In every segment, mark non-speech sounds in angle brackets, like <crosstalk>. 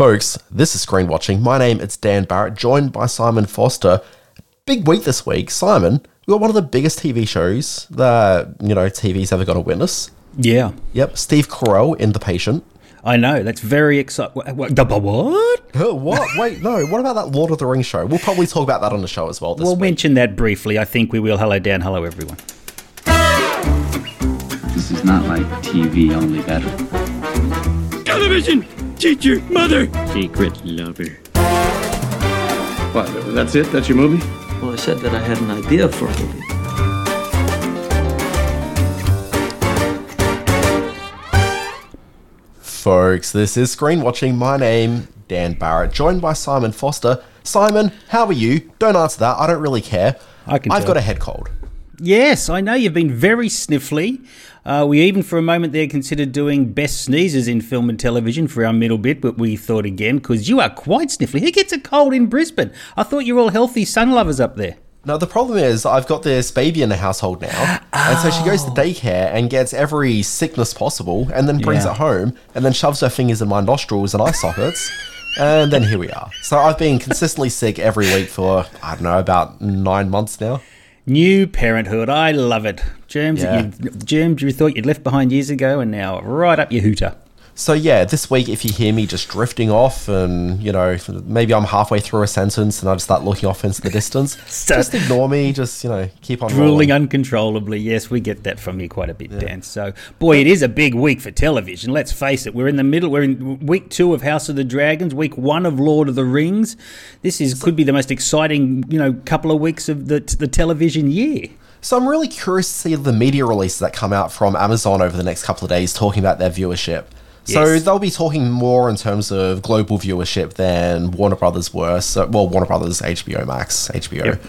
Folks, this is Screen Watching. My name is Dan Barrett, joined by Simon Foster. Big week this week. Simon, we got one of the biggest TV shows that, you know, TV's ever got to witness. Yeah. Yep, Steve Carell in The Patient. I know. That's very exciting. What? What? What? Wait, no. What about that Lord of the Rings show? We'll probably talk about that on the show as well this We'll week. mention that briefly. I think we will. Hello, Dan. Hello, everyone. This is not like TV, only better. Television! Teacher! Mother! Secret lover. What, that's it? That's your movie? Well, I said that I had an idea for a movie. Folks, this is Screen Watching. My name, Dan Barrett, joined by Simon Foster. Simon, how are you? Don't answer that. I don't really care. I can I've tell. got a head cold. Yes, I know you've been very sniffly. Uh, we even for a moment there considered doing best sneezes in film and television for our middle bit, but we thought again because you are quite sniffly. Who gets a cold in Brisbane? I thought you were all healthy sun lovers up there. No, the problem is I've got this baby in the household now, and so she goes to daycare and gets every sickness possible, and then brings Yeah. it home, and then shoves her fingers in my nostrils and eye sockets, and then here we are. So I've been consistently sick every week for I don't know about nine months now. New parenthood, I love it. Germs, Yeah. that you, germs you thought you'd left behind years ago, and now right up your hooter. So yeah, this week if you hear me just drifting off, and you know maybe I'm halfway through a sentence and I just start looking off into the distance, <laughs> So- just ignore me. Just you know keep on Drooling rolling. uncontrollably. Yes, we get that from you quite a bit, Dan. So, boy, it is a big week for television. Let's face it. We're in the middle. We're in week two of House of the Dragons, week one of Lord of the Rings. This is could be the most exciting, you know, couple of weeks of the the television year. So I'm really curious to see the media releases that come out from Amazon over the next couple of days talking about their viewership. So they'll be talking more in terms of global viewership than Warner Brothers were. So, well, Warner Brothers, HBO Max, HBO. Yep.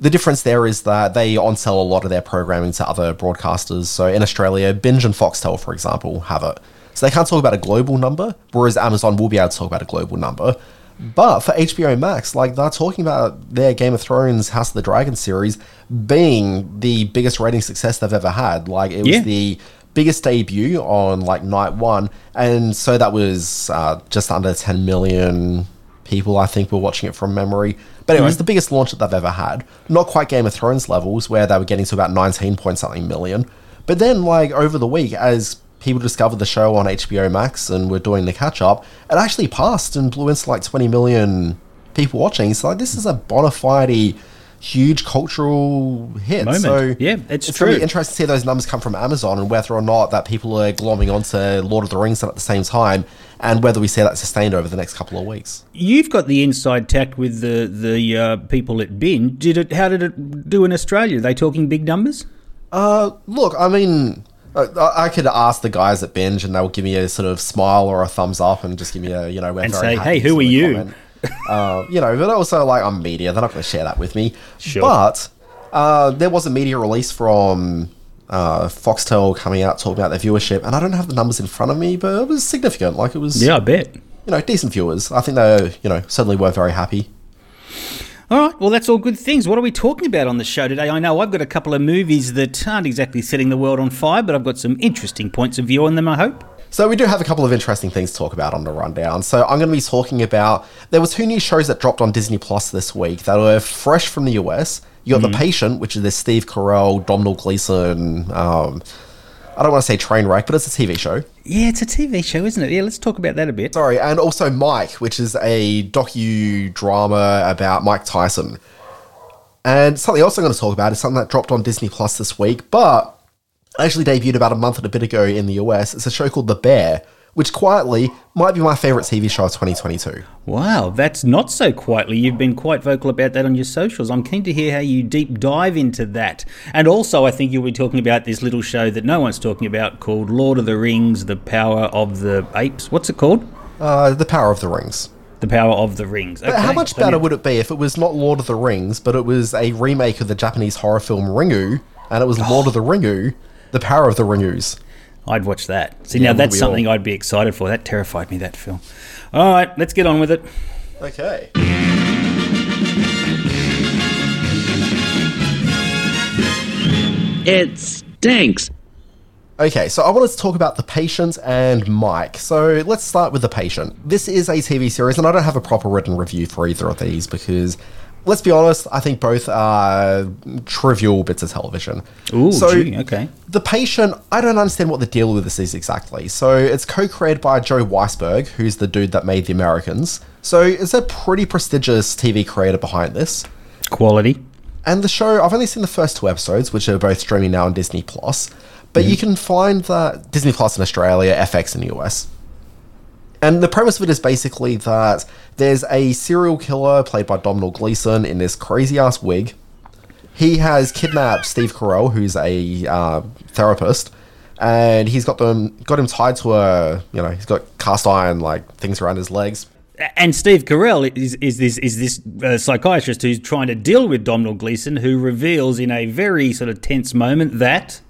The difference there is that they on-sell a lot of their programming to other broadcasters. So in Australia, Binge and Foxtel, for example, have it. So they can't talk about a global number, whereas Amazon will be able to talk about a global number. But for HBO Max, like they're talking about their Game of Thrones House of the Dragon series being the biggest rating success they've ever had. Like it was Yeah. the biggest debut on like night one, and so that was uh, just under 10 million people, I think, were watching it from memory. But anyway, it's the biggest launch that they've ever had. Not quite Game of Thrones levels, where they were getting to about 19 point something million. But then, like over the week, as people discovered the show on HBO Max and were doing the catch up, it actually passed and blew into like 20 million people watching. So like, this is a bona fide huge cultural hit. Moment. So Yeah, it's it's really true. interesting to see those numbers come from Amazon and whether or not that people are glomming onto Lord of the Rings at the same time, and whether we see that sustained over the next couple of weeks. You've got the inside tact with the the uh, people at Bin. Did it? How did it do in Australia? Are they talking big numbers? Uh, look, I mean, I could ask the guys at Binge, and they'll give me a sort of smile or a thumbs up, and just give me a you know And say, "Hey, who are you?" comment. Uh, you know, but also like I'm media, they're not going to share that with me. Sure. But uh, there was a media release from uh, Foxtel coming out talking about their viewership, and I don't have the numbers in front of me, but it was significant. Like it was, Yeah, I bet. you know, decent viewers. I think they, you know, certainly were very happy. All right, well, that's all good things. What are we talking about on the show today? I know I've got a couple of movies that aren't exactly setting the world on fire, but I've got some interesting points of view on them, I hope. So we do have a couple of interesting things to talk about on the rundown. So I'm going to be talking about there were two new shows that dropped on Disney Plus this week that were fresh from the US. You got The Patient, which is this Steve Carell, Domhnall Gleeson. Um, I don't want to say train wreck, but it's a TV show. Yeah, it's a TV show, isn't it? Yeah, let's talk about that a bit. Sorry, and also Mike, which is a docu drama about Mike Tyson. And something else I'm going to talk about is something that dropped on Disney Plus this week, but actually debuted about a month and a bit ago in the US. It's a show called The Bear, which quietly might be my favorite TV show of 2022. Wow, that's not so quietly. You've been quite vocal about that on your socials. I'm keen to hear how you deep dive into that. And also, I think you'll be talking about this little show that no one's talking about called Lord of the Rings The Power of the Apes. What's it called? Uh, the Power of the Rings. The Power of the Rings. But how much better would it be if it was not Lord of the Rings, but it was a remake of the Japanese horror film Ringu, and it was Lord of the Ringu, The Power of the Ringus? I'd watch that. See, Yeah, now that's something all? I'd be excited for. That terrified me, that film. All right, let's get on with it. Okay. It stinks. Okay, so I wanted to talk about The Patient and Mike. So let's start with The Patient. This is a TV series, and I don't have a proper written review for either of these because, let's be honest, I think both are trivial bits of television. Ooh, so gee, okay. The Patient, I don't understand what the deal with this is exactly. So it's co created by Joe Weisberg, who's the dude that made The Americans. So it's a pretty prestigious TV creator behind this. Quality. And the show, I've only seen the first two episodes, which are both streaming now on Disney Plus. But mm-hmm. you can find that Disney Plus in Australia, FX in the US. And the premise of it is basically that there's a serial killer played by Domhnall Gleeson in this crazy ass wig. He has kidnapped Steve Carell, who's a uh, therapist, and he's got them got him tied to a you know he's got cast iron like things around his legs. And Steve Carell is, is this is this uh, psychiatrist who's trying to deal with Domhnall Gleeson, who reveals in a very sort of tense moment that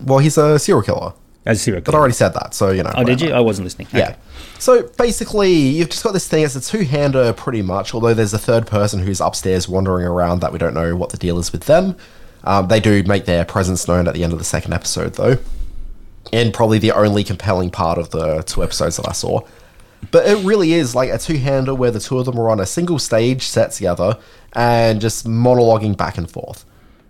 Well, he's a serial killer. As serial But I already said that, so you know. Oh, did you? I wasn't listening. Yeah. Okay. So basically, you've just got this thing. It's a two-hander, pretty much. Although there's a third person who's upstairs wandering around that we don't know what the deal is with them. Um, they do make their presence known at the end of the second episode, though, and probably the only compelling part of the two episodes that I saw. But it really is like a two-hander where the two of them are on a single stage set together and just monologuing back and forth.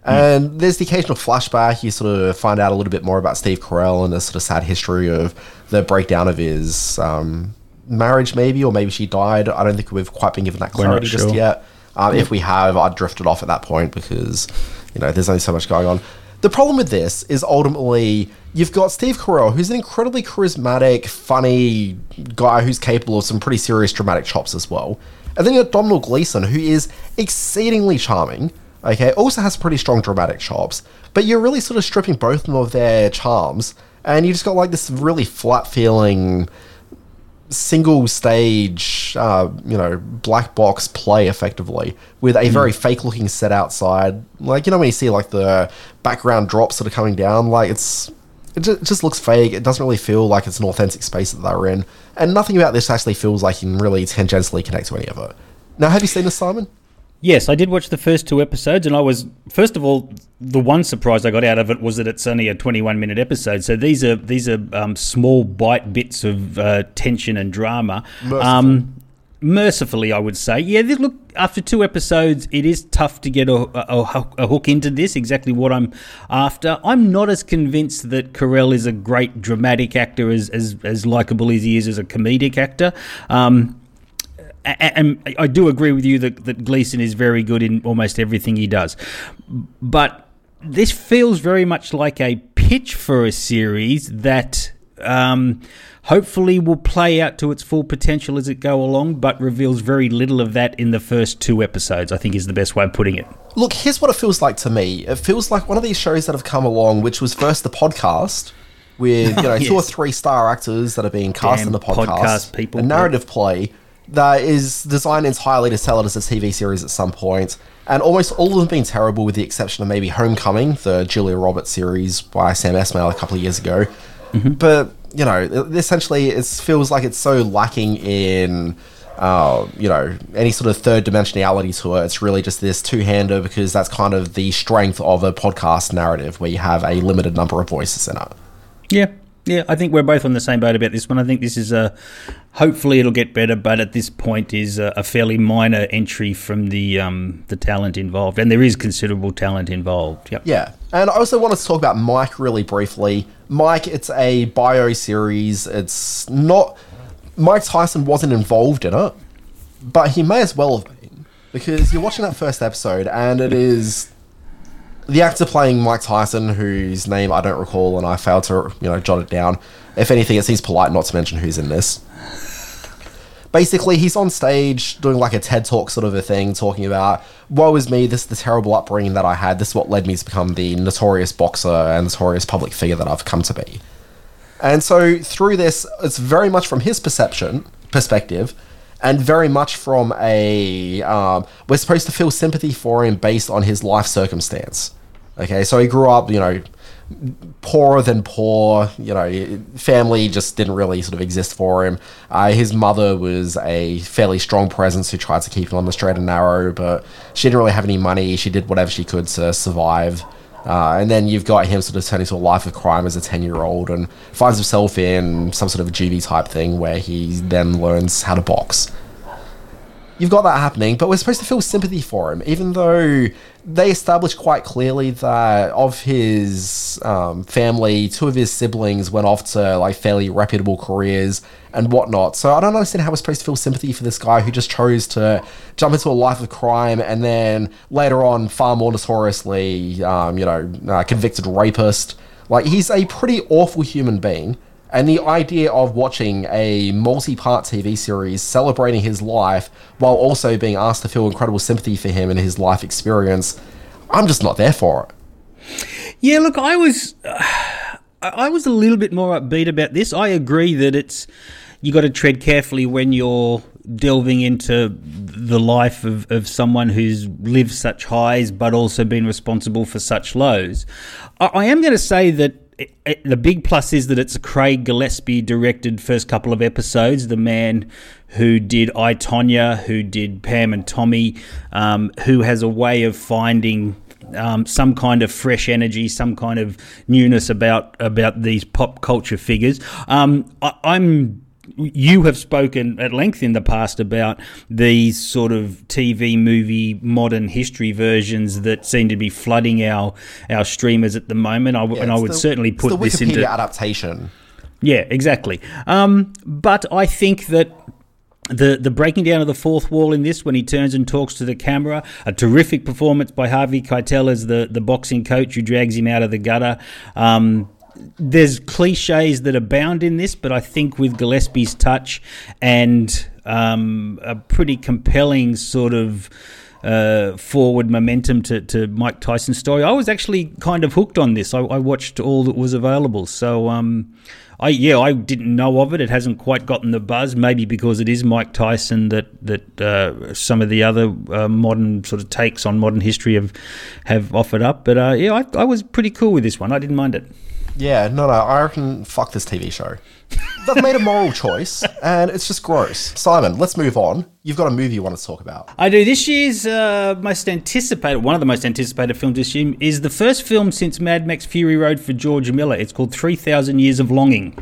And there's the occasional flashback. You sort of find out a little bit more about Steve Carell and the sort of sad history of the breakdown of his um, marriage, maybe, or maybe she died. I don't think we've quite been given that clarity just sure. yet. Um, If we have, I'd drifted off at that point because, you know, there's only so much going on. The problem with this is ultimately you've got Steve Carell, who's an incredibly charismatic, funny guy who's capable of some pretty serious dramatic chops as well. And then you've got Domhnall Gleeson, who is exceedingly charming, okay, also has pretty strong dramatic chops, but you're really sort of stripping both of them of their charms, and you just got like this really flat feeling single stage, uh, you know, black box play effectively with a very fake looking set outside. Like, you know, when you see like the background drops that are coming down, like it's. It just looks fake. It doesn't really feel like it's an authentic space that they're in. And nothing about this actually feels like you can really tangentially connect to any of it. Now, have you seen this, Simon? Yes, I did watch the first two episodes, and I was first of all the one surprise I got out of it was that it's only a 21 minute episode. So these are these are um, small bite bits of uh, tension and drama. Um, mercifully, I would say, yeah. Look, after two episodes, it is tough to get a, a, a hook into this. Exactly what I'm after. I'm not as convinced that Carell is a great dramatic actor as as, as likable as he is as a comedic actor. Um, and I do agree with you that, that Gleeson is very good in almost everything he does. But this feels very much like a pitch for a series that um, hopefully will play out to its full potential as it go along, but reveals very little of that in the first two episodes, I think is the best way of putting it. Look, here's what it feels like to me. It feels like one of these shows that have come along, which was first the podcast with you <laughs> know two or three star actors that are being cast Damn in the podcast, podcast people. a narrative play that is designed entirely to sell it as a TV series at some point, and almost all of them being terrible, with the exception of maybe Homecoming, the Julia Roberts series by Sam Esmail a couple of years ago. But you know, essentially, it feels like it's so lacking in uh, you know, any sort of third dimensionality to it. It's really just this two hander because that's kind of the strength of a podcast narrative where you have a limited number of voices in it. Yeah, yeah, I think we're both on the same boat about this one. I think this is a. Hopefully, it'll get better, but at this point, is a, a fairly minor entry from the um, the talent involved, and there is considerable talent involved. Yep. Yeah. And I also wanted to talk about Mike really briefly. Mike, it's a bio series. It's not. Mike Tyson wasn't involved in it, but he may as well have been. Because you're watching that first episode, and it is the actor playing Mike Tyson, whose name I don't recall, and I failed to, you know, jot it down. If anything, it seems polite not to mention who's in this. Basically, he's on stage doing like a TED talk sort of a thing, talking about, woe is me, this is the terrible upbringing that I had, this is what led me to become the notorious boxer and notorious public figure that I've come to be. And so through this, it's very much from his perception, perspective, and very much from a um, we're supposed to feel sympathy for him based on his life circumstance. Okay, so he grew up, you know, poorer than poor. You know, family just didn't really sort of exist for him. Uh, his mother was a fairly strong presence who tried to keep him on the straight and narrow, but she didn't really have any money. She did whatever she could to survive. Uh, and then you've got him sort of turning to a life of crime as a 10 year old and finds himself in some sort of a juvie type thing where he then learns how to box. You've got that happening, but we're supposed to feel sympathy for him, even though they established quite clearly that of his um, family, two of his siblings went off to like fairly reputable careers and whatnot. So I don't understand how we're supposed to feel sympathy for this guy who just chose to jump into a life of crime and then later on, far more notoriously, um, you know, uh, convicted rapist. Like he's a pretty awful human being. And the idea of watching a multi part TV series celebrating his life while also being asked to feel incredible sympathy for him and his life experience, I'm just not there for it. Yeah, look, I was. Uh, <sighs> I was a little bit more upbeat about this. I agree that it's you got to tread carefully when you're delving into the life of, of someone who's lived such highs but also been responsible for such lows. I, I am going to say that it, the big plus is that it's a Craig Gillespie directed first couple of episodes. The man who did I Tonya, who did Pam and Tommy, um, who has a way of finding um, some kind of fresh energy, some kind of newness about about these pop culture figures. Um, I, I'm you have spoken at length in the past about these sort of TV movie modern history versions that seem to be flooding our our streamers at the moment. I, Yeah, and I would the- certainly put the this Wikipedia into adaptation. yeah, exactly. Um, but I think that the the breaking down of the fourth wall in this when he turns and talks to the camera, a terrific performance by Harvey Keitel as the the boxing coach who drags him out of the gutter. Um, there's cliches that abound in this, but I think with Gillespie's touch and um, a pretty compelling sort of uh, forward momentum to, to Mike Tyson's story. I was actually kind of hooked on this. I, I watched all that was available. So, um, I yeah, I didn't know of it. It hasn't quite gotten the buzz. Maybe because it is Mike Tyson that that uh, some of the other uh, modern sort of takes on modern history have have offered up. But uh, yeah, I, I was pretty cool with this one. I didn't mind it. Yeah, no, no, I reckon fuck this TV show. They've made a moral choice, and it's just gross. Simon, let's move on. You've got a movie you want to talk about. I do. This year's uh, most anticipated, one of the most anticipated films this year, is the first film since Mad Max Fury Road for George Miller. It's called 3,000 Years of Longing.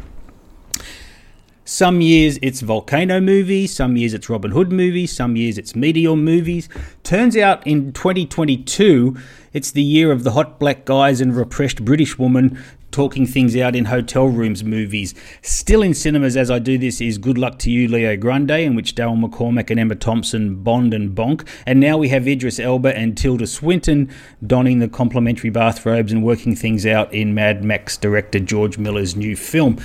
Some years it's volcano movies, some years it's Robin Hood movies, some years it's meteor movies. Turns out in 2022, it's the year of the hot black guys and repressed British woman talking things out in hotel rooms movies. Still in cinemas as I do this is Good Luck to You, Leo Grande, in which Daryl McCormack and Emma Thompson bond and bonk. And now we have Idris Elba and Tilda Swinton donning the complimentary bathrobes and working things out in Mad Max director George Miller's new film.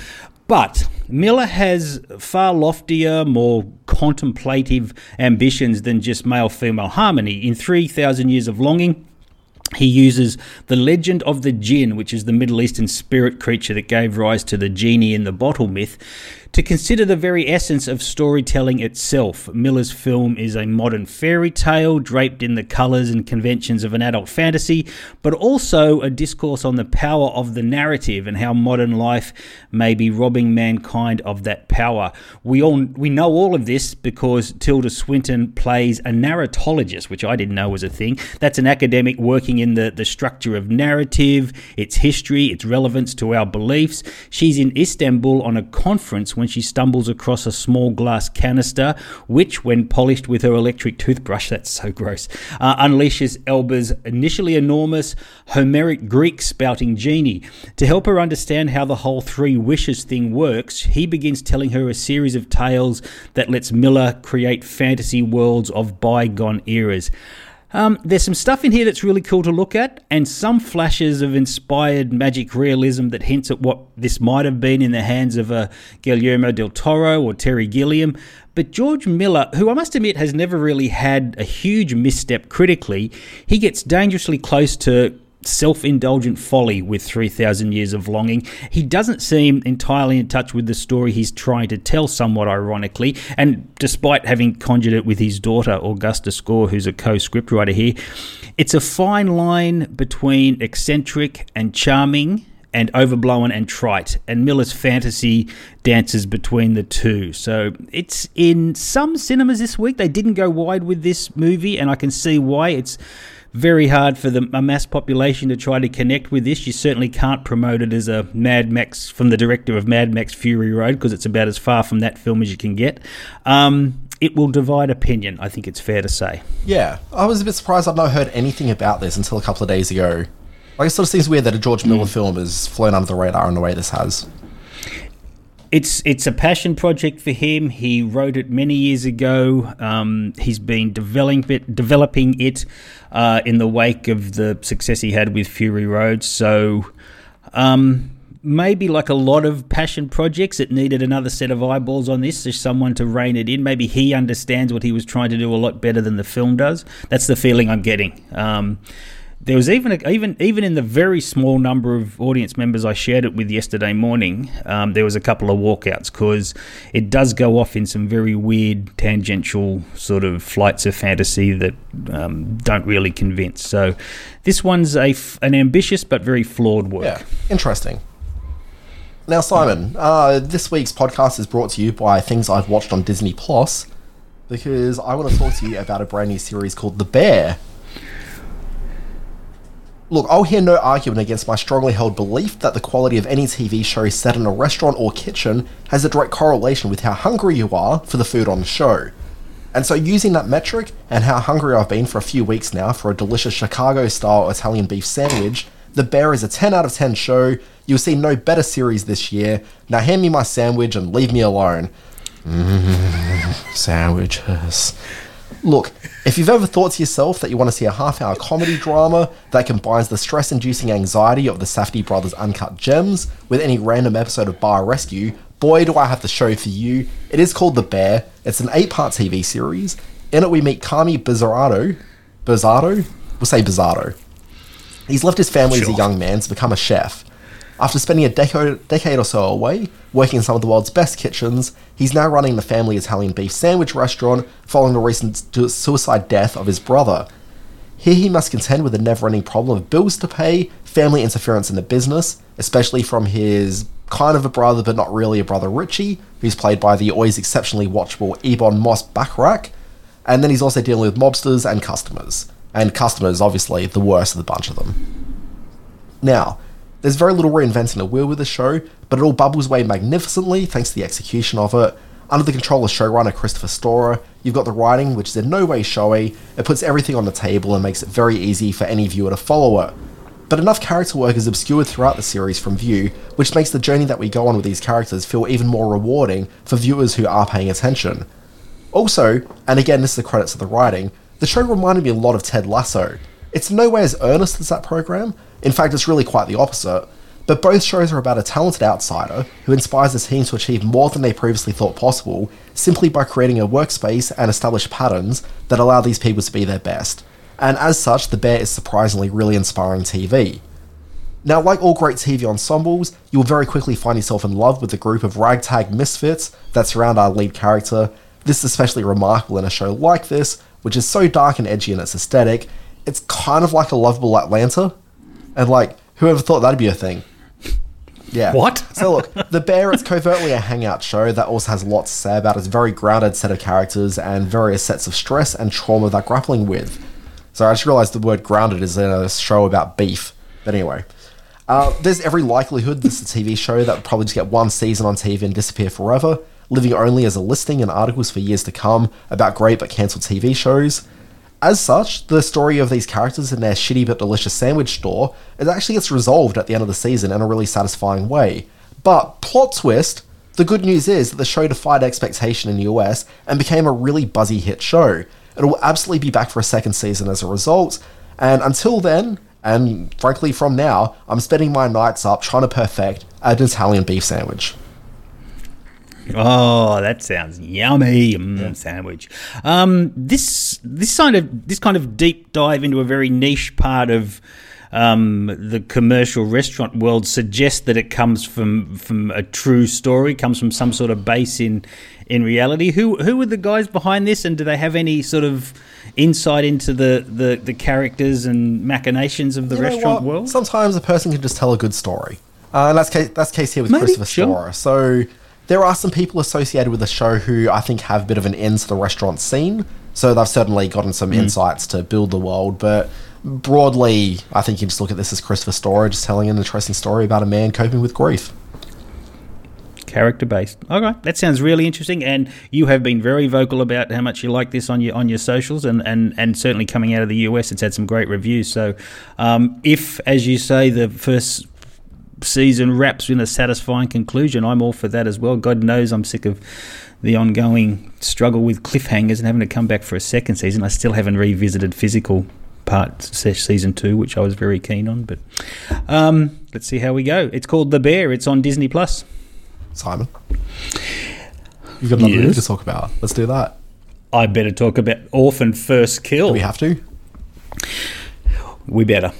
But Miller has far loftier, more contemplative ambitions than just male female harmony. In 3,000 Years of Longing, he uses the legend of the jinn, which is the Middle Eastern spirit creature that gave rise to the genie in the bottle myth, to consider the very essence of storytelling itself. Miller's film is a modern fairy tale draped in the colours and conventions of an adult fantasy, but also a discourse on the power of the narrative and how modern life may be robbing mankind of that power. We all we know all of this because Tilda Swinton plays a narratologist, which I didn't know was a thing. That's an academic working in the, the structure of narrative, its history, its relevance to our beliefs. She's in Istanbul on a conference when she stumbles across a small glass canister, which, when polished with her electric toothbrush, that's so gross, uh, unleashes Elba's initially enormous Homeric Greek spouting genie. To help her understand how the whole three wishes thing works, he begins telling her a series of tales that lets Miller create fantasy worlds of bygone eras. Um, there's some stuff in here that's really cool to look at, and some flashes of inspired magic realism that hints at what this might have been in the hands of a Guillermo del Toro or Terry Gilliam. But George Miller, who I must admit has never really had a huge misstep critically, he gets dangerously close to self indulgent folly with 3,000 Years of Longing. He doesn't seem entirely in touch with the story he's trying to tell, somewhat ironically, and despite having conjured it with his daughter, Augusta Gore, who's a co scriptwriter here, it's a fine line between eccentric and charming. And overblown and trite, and Miller's fantasy dances between the two. So it's in some cinemas this week. They didn't go wide with this movie, and I can see why. It's very hard for the a mass population to try to connect with this. You certainly can't promote it as a Mad Max from the director of Mad Max Fury Road because it's about as far from that film as you can get. Um, it will divide opinion. I think it's fair to say. Yeah, I was a bit surprised. I've not heard anything about this until a couple of days ago. Like, it sort of seems weird that a George Miller film has flown under the radar in the way this has. It's it's a passion project for him. He wrote it many years ago. Um, he's been developing it, developing it uh, in the wake of the success he had with Fury Road. So. Um, maybe like a lot of passion projects, it needed another set of eyeballs on this, just someone to rein it in. Maybe he understands what he was trying to do a lot better than the film does. That's the feeling I'm getting. Um, there was even a, even even in the very small number of audience members I shared it with yesterday morning, um, there was a couple of walkouts because it does go off in some very weird tangential sort of flights of fantasy that um, don't really convince. So this one's a f- an ambitious but very flawed work. Yeah, interesting. Now, Simon, uh, this week's podcast is brought to you by things I've watched on Disney Plus because I want to talk to you about a brand new series called The Bear. Look, I'll hear no argument against my strongly held belief that the quality of any TV show set in a restaurant or kitchen has a direct correlation with how hungry you are for the food on the show. And so, using that metric and how hungry I've been for a few weeks now for a delicious Chicago style Italian beef sandwich, The Bear is a 10 out of 10 show. You'll see no better series this year. Now, hand me my sandwich and leave me alone. <laughs> Sandwiches. Look, if you've ever thought to yourself that you want to see a half hour comedy drama that combines the stress inducing anxiety of the Safdie brothers' Uncut Gems with any random episode of Bar Rescue, boy, do I have the show for you. It is called The Bear. It's an eight part TV series. In it, we meet Carmy Bizzardo. Bizzardo? We'll say Bizzardo. He's left his family as a young man to become a chef. After spending a decade, decade or so away, working in some of the world's best kitchens, he's now running the family Italian beef sandwich restaurant following the recent su- suicide death of his brother. Here he must contend with the never ending problem of bills to pay, family interference in the business, especially from his kind of a brother but not really a brother Richie, who's played by the always exceptionally watchable Ebon Moss Bachrach, and then he's also dealing with mobsters and customers. And customers, obviously, the worst of the bunch of them. Now, there's very little reinventing the wheel with the show, but it all bubbles away magnificently thanks to the execution of it. Under the control of showrunner Christopher Storer, you've got the writing, which is in no way showy, it puts everything on the table and makes it very easy for any viewer to follow it. But enough character work is obscured throughout the series from view, which makes the journey that we go on with these characters feel even more rewarding for viewers who are paying attention. Also, and again, this is the credits of the writing, the show reminded me a lot of Ted Lasso. It's in no way as earnest as that program, in fact, it's really quite the opposite. But both shows are about a talented outsider who inspires his team to achieve more than they previously thought possible simply by creating a workspace and established patterns that allow these people to be their best. And as such, The Bear is surprisingly really inspiring TV. Now, like all great TV ensembles, you will very quickly find yourself in love with the group of ragtag misfits that surround our lead character. This is especially remarkable in a show like this, which is so dark and edgy in its aesthetic. It's kind of like a lovable Atlanta. And like, whoever thought that'd be a thing? Yeah. What? so look, The Bear is covertly a hangout show that also has lots to say about its very grounded set of characters and various sets of stress and trauma they're grappling with. So I just realized the word grounded is in a show about beef. But anyway. Uh, there's every likelihood this is a TV show that would probably just get one season on TV and disappear forever, living only as a listing in articles for years to come about great but cancelled TV shows. As such, the story of these characters in their shitty but delicious sandwich store it actually gets resolved at the end of the season in a really satisfying way. But plot twist, the good news is that the show defied expectation in the US and became a really buzzy hit show. It will absolutely be back for a second season as a result, and until then, and frankly from now, I'm spending my nights up trying to perfect an Italian beef sandwich. Oh, that sounds yummy. Mm, Sandwich. Um, this this kind of this kind of deep dive into a very niche part of um, the commercial restaurant world suggests that it comes from from a true story, comes from some sort of base in in reality. Who who are the guys behind this, and do they have any sort of insight into the the, the characters and machinations of the You restaurant world? Sometimes a person can just tell a good story. Uh, and that's case, that's the case here with Maybe, Christopher sure. Storer. So there are some people associated with the show who I think have a bit of an end to the restaurant scene. So they've certainly gotten some Hmm. insights to build the world. But broadly, I think you just look at this as Christopher Storer just telling an interesting story about a man coping with grief. character based. Right, that sounds really interesting. And you have been very vocal about how much you like this on your on your socials, and and and certainly coming out of the US, it's had some great reviews. So, um, if as you say, the first season wraps in a satisfying conclusion, I'm all for that as well. God knows I'm sick of the ongoing struggle with cliffhangers and having to come back for a second season. I still haven't revisited physical part se- season two, which I was very keen on. But um, let's see how we go. It's called The Bear. It's on Disney Plus. Simon, you've got another movie Yes. to talk about. Let's do that. I better talk about Orphan First Kill. Do we have to? We better.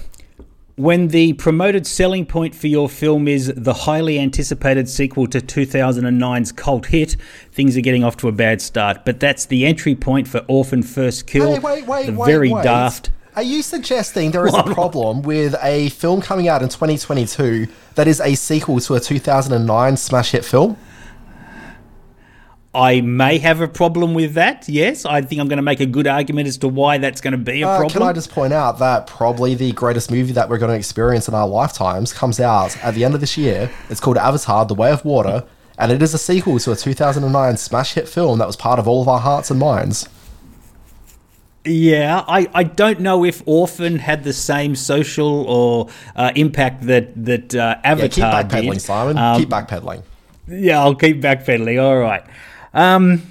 When the promoted selling point for your film is the highly anticipated sequel to 2009's cult hit, things are getting off to a bad start. But that's the entry point for Orphan First Kill. Hey, wait, wait, the wait, very wait. daft. Are you suggesting there is a <laughs> problem with a film coming out in 2022 that is a sequel to a 2009 smash hit film? I may have a problem with that. Yes, I think I'm going to make a good argument as to why that's going to be a Uh, problem. can I just point out that probably the greatest movie that we're going to experience in our lifetimes comes out at the end of this year. It's called Avatar: The Way of Water, and it is a sequel to a 2009 smash hit film that was part of all of our hearts and minds. Yeah, I, I don't know if Orphan had the same social or uh, impact that that uh, Yeah, keep Avatar backpedaling, did. Simon. Um, keep backpedaling. Yeah, I'll keep backpedaling. All right. Um,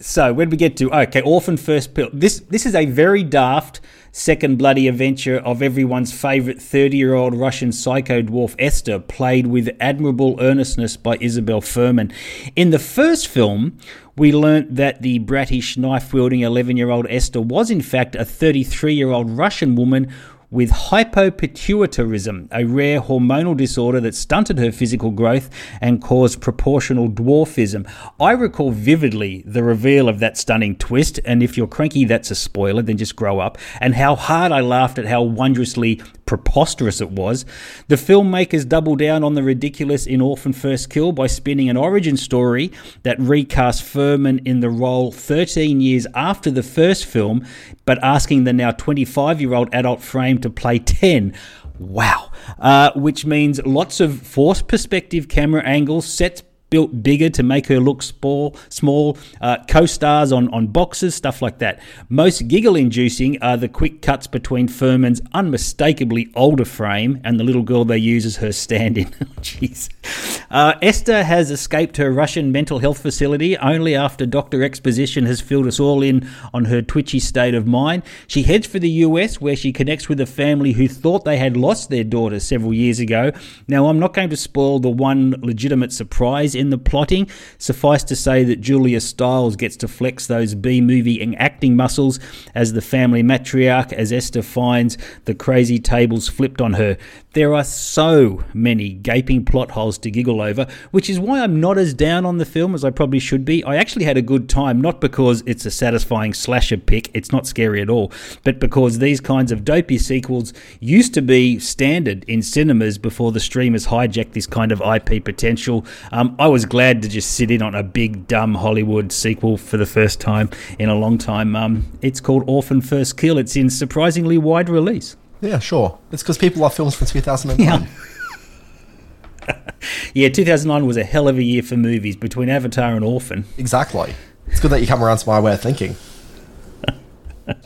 so did we get to? Okay, Orphan First Kill. This this is a very daft second bloody adventure of everyone's favourite thirty-year-old Russian psycho dwarf Esther, played with admirable earnestness by Isabelle Fuhrman. In the first film, we learnt that the brattish knife-wielding eleven-year-old Esther was in fact a thirty-three-year-old Russian woman with hypopituitarism, a rare hormonal disorder that stunted her physical growth and caused proportional dwarfism. I recall vividly the reveal of that stunning twist, and if you're cranky, that's a spoiler, then just grow up, and how hard I laughed at how wondrously preposterous it was. The filmmakers double down on the ridiculous in Orphan First Kill by spinning an origin story that recast Fuhrman in the role 13 years after the first film, but asking the now 25 year old adult frame to play 10. Wow. Uh, which means lots of forced perspective camera angles, sets built bigger to make her look small, small uh, co-stars on, on boxes, stuff like that. Most giggle-inducing are the quick cuts between Fuhrman's unmistakably older frame and the little girl they use as her stand-in. <laughs> Jeez. Uh, Esther has escaped her Russian mental health facility only after Dr. Exposition has filled us all in on her twitchy state of mind. She heads for the US where she connects with a family who thought they had lost their daughter several years ago. Now, I'm not going to spoil the one legitimate surprise in the plotting. Suffice to say that Julia Stiles gets to flex those B movie and acting muscles as the family matriarch as Esther finds the crazy tables flipped on her. There are so many gaping plot holes to giggle over, which is why I'm not as down on the film as I probably should be. I actually had a good time, not because it's a satisfying slasher pick, it's not scary at all, but because these kinds of dopey sequels used to be standard in cinemas before the streamers hijacked this kind of IP potential. Um, I was glad to just sit in on a big, dumb Hollywood sequel for the first time in a long time. Um, it's called Orphan First Kill, it's in surprisingly wide release. Yeah, sure. It's because people love films from 2009. Yeah. <laughs> Yeah, 2009 was a hell of a year for movies between Avatar and Orphan. Exactly. It's good that you come around to my way of thinking. <laughs>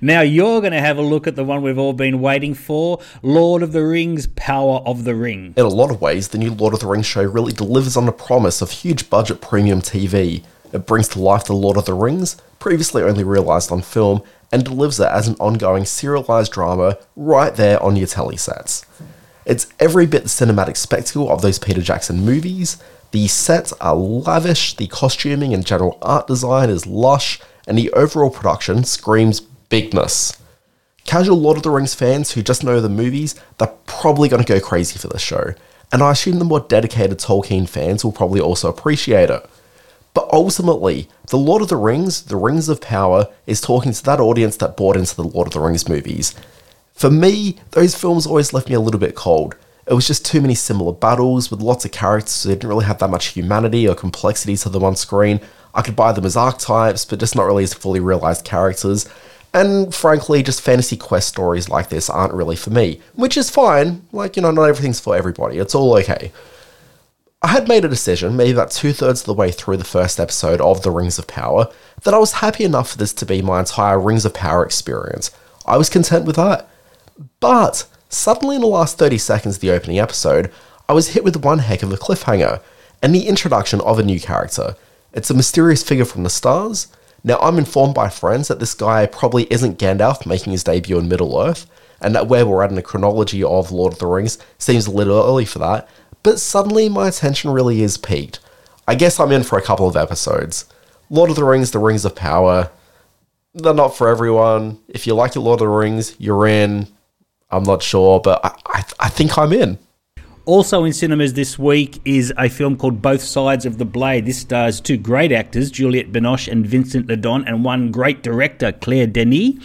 Now you're going to have a look at the one we've all been waiting for Lord of the Rings Power of the Ring. In a lot of ways, the new Lord of the Rings show really delivers on the promise of huge budget premium TV. It brings to life the Lord of the Rings, previously only realised on film, and delivers it as an ongoing serialised drama right there on your telly sets. It's every bit the cinematic spectacle of those Peter Jackson movies. The sets are lavish, the costuming and general art design is lush, and the overall production screams bigness. Casual Lord of the Rings fans who just know the movies, they're probably going to go crazy for this show, and I assume the more dedicated Tolkien fans will probably also appreciate it. But ultimately, The Lord of the Rings, The Rings of Power, is talking to that audience that bought into the Lord of the Rings movies. For me, those films always left me a little bit cold. It was just too many similar battles with lots of characters who didn't really have that much humanity or complexity to them on screen. I could buy them as archetypes, but just not really as fully realized characters. And frankly, just fantasy quest stories like this aren't really for me, which is fine. Like, you know, not everything's for everybody. It's all okay. I had made a decision, maybe about two thirds of the way through the first episode of The Rings of Power, that I was happy enough for this to be my entire Rings of Power experience. I was content with that. But suddenly, in the last 30 seconds of the opening episode, I was hit with one heck of a cliffhanger and the introduction of a new character. It's a mysterious figure from the stars. Now, I'm informed by friends that this guy probably isn't Gandalf making his debut in Middle Earth, and that where we're at in the chronology of Lord of the Rings seems a little early for that, but suddenly my attention really is piqued. I guess I'm in for a couple of episodes. Lord of the Rings, The Rings of Power, they're not for everyone. If you like your Lord of the Rings, you're in. I'm not sure, but I, I, I think I'm in. Also in cinemas this week is a film called Both Sides of the Blade. This stars two great actors, Juliette Binoche and Vincent Lindon, and one great director, Claire Denis.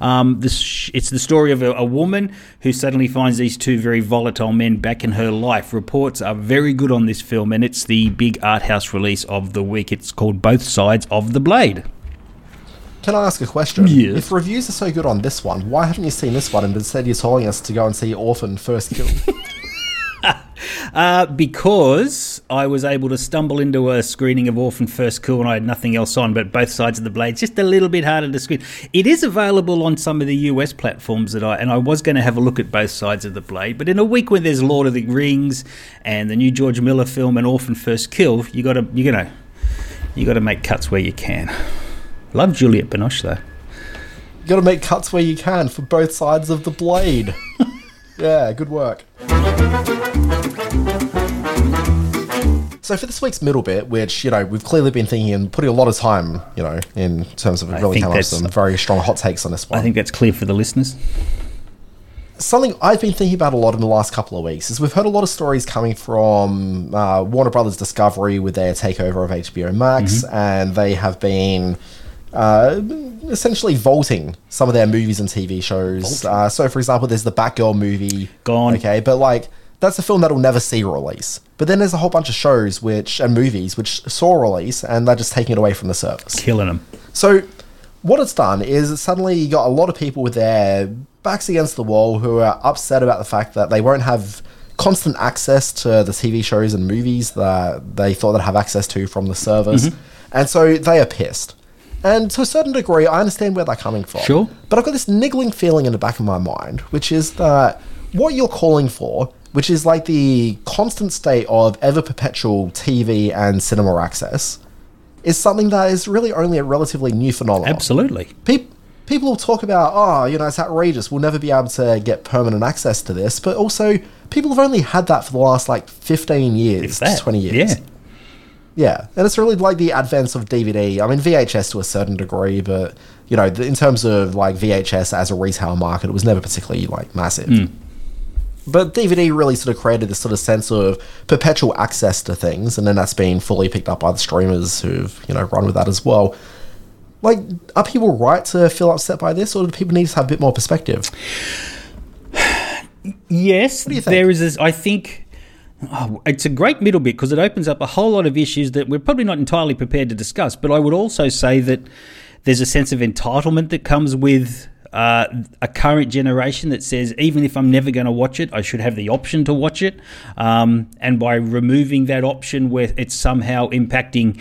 Um, this, it's the story of a, a, woman who suddenly finds these two very volatile men back in her life. Reports are very good on this film, and it's the big art house release of the week. It's called Both Sides of the Blade. Can I ask a question? Yes. If reviews are so good on this one, why haven't you seen this one and instead you're telling us to go and see Orphan First Kill? <laughs> <laughs> Uh, because I was able to stumble into a screening of Orphan First Kill and I had nothing else on, but both sides of the blade, just a little bit harder to screen. It is available on some of the US platforms that I, and I was going to have a look at both sides of the blade, but in a week when there's Lord of the Rings and the new George Miller film and Orphan First Kill, you got to, you know, you got to make cuts where you can. Love Juliette Binoche though. You got to make cuts where you can for both sides of the blade. <laughs> yeah, good work. So for this week's middle bit, which you know we've clearly been thinking and putting a lot of time, you know, in terms of really coming up with some very strong hot takes on this one. I think that's clear for the listeners. something I've been thinking about a lot in the last couple of weeks is we've heard a lot of stories coming from uh, Warner Brothers Discovery with their takeover of HBO Max, and they have been uh, essentially vaulting some of their movies and TV shows. Uh, so, for example, there's the Batgirl movie. Gone. Okay, but like that's a film that'll never see release. But then there's a whole bunch of shows which and movies which saw release, and they're just taking it away from the service. Killing them. So, what it's done is suddenly you got a lot of people with their backs against the wall who are upset about the fact that they won't have constant access to the TV shows and movies that they thought they'd have access to from the service. And so they are pissed. And to a certain degree, I understand where they're coming from. Sure. But I've got this niggling feeling in the back of my mind, which is that what you're calling for, which is like the constant state of ever perpetual TV and cinema access, is something that is really only a relatively new phenomenon. Absolutely. Pe- people will talk about, oh, you know, it's outrageous. We'll never be able to get permanent access to this. But also, people have only had that for the last like 15 years, 20 years. Yeah. Yeah, and it's really like the advance of DVD. I mean, VHS to a certain degree, but you know, in terms of like VHS as a retail market, it was never particularly like massive. Hmm. But DVD really sort of created this sort of sense of perpetual access to things, and then that's been fully picked up by the streamers who've you know run with that as well. Like, are people right to feel upset by this, or do people need to have a bit more perspective? <sighs> Yes, do you think? there is. This, I think oh, it's a great middle bit because it opens up a whole lot of issues that we're probably not entirely prepared to discuss. But I would also say that there's a sense of entitlement that comes with. Uh, a current generation that says even if I'm never going to watch it, I should have the option to watch it. Um, and by removing that option, where it's somehow impacting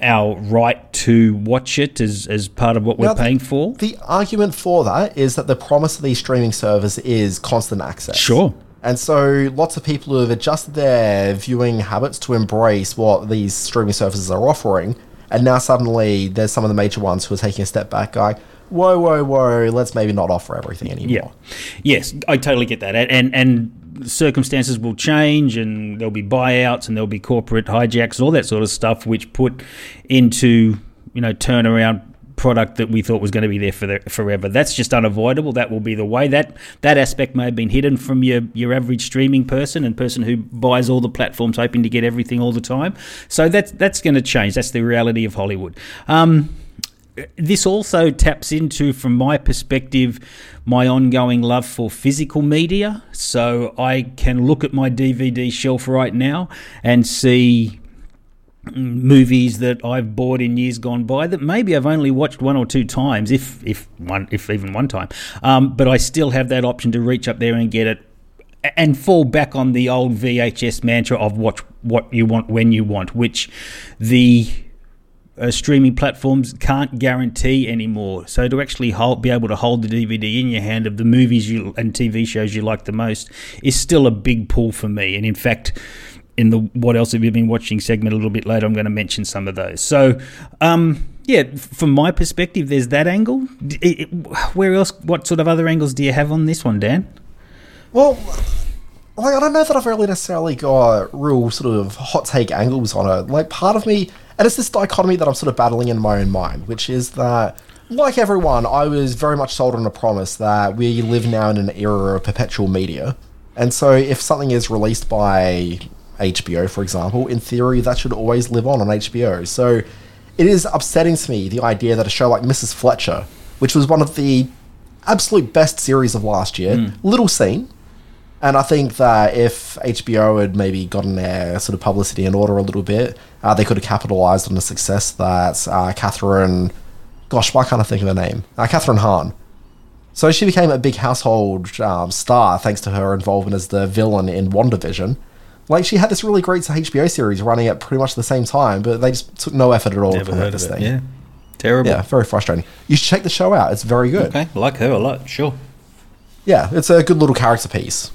our right to watch it as, as part of what we're Now, the- paying for. The argument for that is that the promise of these streaming servers is constant access. Sure. And so lots of people who have adjusted their viewing habits to embrace what these streaming services are offering. And now suddenly there's some of the major ones who are taking a step back going, whoa, whoa, whoa, let's maybe not offer everything anymore. Yeah. Yes, I totally get that. And and circumstances will change and there'll be buyouts and there'll be corporate hijacks and all that sort of stuff which put into, you know, turnaround product that we thought was going to be there for the, forever. That's just unavoidable. That will be the way. That that aspect may have been hidden from your your average streaming person and person who buys all the platforms hoping to get everything all the time. So that's that's going to change. That's the reality of Hollywood. Um, this also taps into, from my perspective, my ongoing love for physical media. So I can look at my DVD shelf right now and see movies that I've bought in years gone by that maybe I've only watched one or two times, if if one if even one time. Um, but I still have that option to reach up there and get it and fall back on the old VHS mantra of watch what you want when you want, which the uh, streaming platforms can't guarantee anymore. So to actually hold, be able to hold the DVD in your hand of the movies you and TV shows you like the most is still a big pull for me. And in fact, in the what else have you been watching segment a little bit later, I'm going to mention some of those. So, um, yeah, from my perspective, there's that angle. Where else? What sort of other angles do you have on this one, Dan? Well, like I don't know that I've really necessarily got real sort of hot take angles on it. Like part of me, and it's this dichotomy that I'm sort of battling in my own mind, which is that, like everyone, I was very much sold on a promise that we live now in an era of perpetual media, and so if something is released by HBO, for example, in theory that should always live on on HBO. So it is upsetting to me the idea that a show like Mrs. Fletcher, which was one of the absolute best series of last year, little seen. And I think that if HBO had maybe gotten their sort of publicity in order a little bit, uh, they could have capitalized on the success that uh, Kathryn, gosh, why can't I think of her name? Uh, Kathryn Hahn. So she became a big household um, star thanks to her involvement as the villain in WandaVision. Like she had this really great HBO series running at pretty much the same time, but they just took no effort at all Never to promote heard this thing. Yeah, terrible. Yeah, very frustrating. You should check the show out. It's very good. Okay, like her a lot. Sure. Yeah, it's a good little character piece.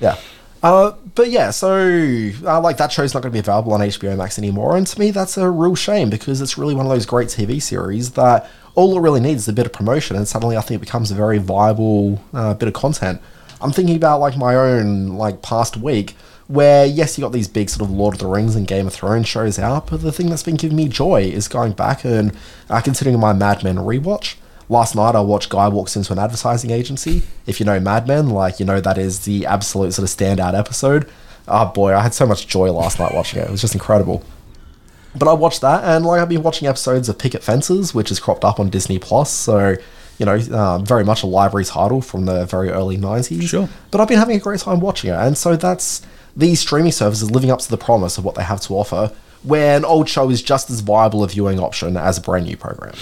Yeah. Uh, but yeah, so uh, like that show's not going to be available on HBO Max anymore, and to me that's a real shame because it's really one of those great TV series that all it really needs is a bit of promotion, and suddenly I think it becomes a very viable uh, bit of content. I'm thinking about like my own like past week where yes, you got these big sort of Lord of the Rings and Game of Thrones shows out, but the thing that's been giving me joy is going back and uh, considering my Mad Men rewatch. Last night I watched Guy Walks into an advertising agency. If you know Mad Men, like you know that is the absolute sort of standout episode. Oh boy, I had so much joy last night watching it. It was just incredible. But I watched that, and like I've been watching episodes of Picket Fences, which has cropped up on Disney Plus. So, you know, uh, very much a library title from the very early '90s. Sure. But I've been having a great time watching it, and so that's these streaming services living up to the promise of what they have to offer. Where an old show is just as viable a viewing option as a brand new program.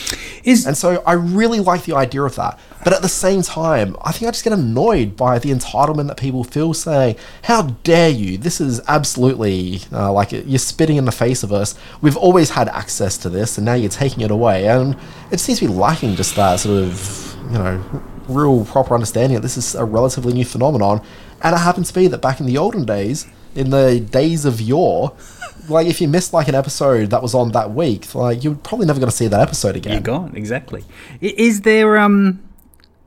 Is And so I really like the idea of that. But at the same time, I think I just get annoyed by the entitlement that people feel saying, How dare you? This is absolutely uh, like you're spitting in the face of us. We've always had access to this, and now you're taking it away. And it seems to be lacking just that sort of, you know, real proper understanding that this is a relatively new phenomenon. And it happens to be that back in the olden days, in the days of yore, like if you missed like an episode that was on that week, like you're probably never going to see that episode again. You're gone, exactly. Is there um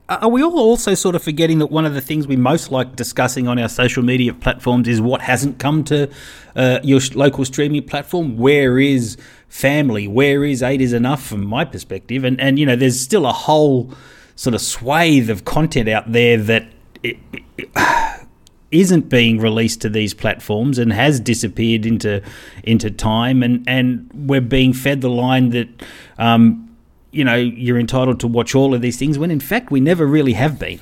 are we all also sort of forgetting that one of the things we most like discussing on our social media platforms is what hasn't come to uh, your local streaming platform? Where is family? Where is eight is enough from my perspective? And and you know, there's still a whole sort of swathe of content out there that it, it, isn't being released to these platforms and has disappeared into into time and and we're being fed the line that um, you know you're entitled to watch all of these things when in fact we never really have been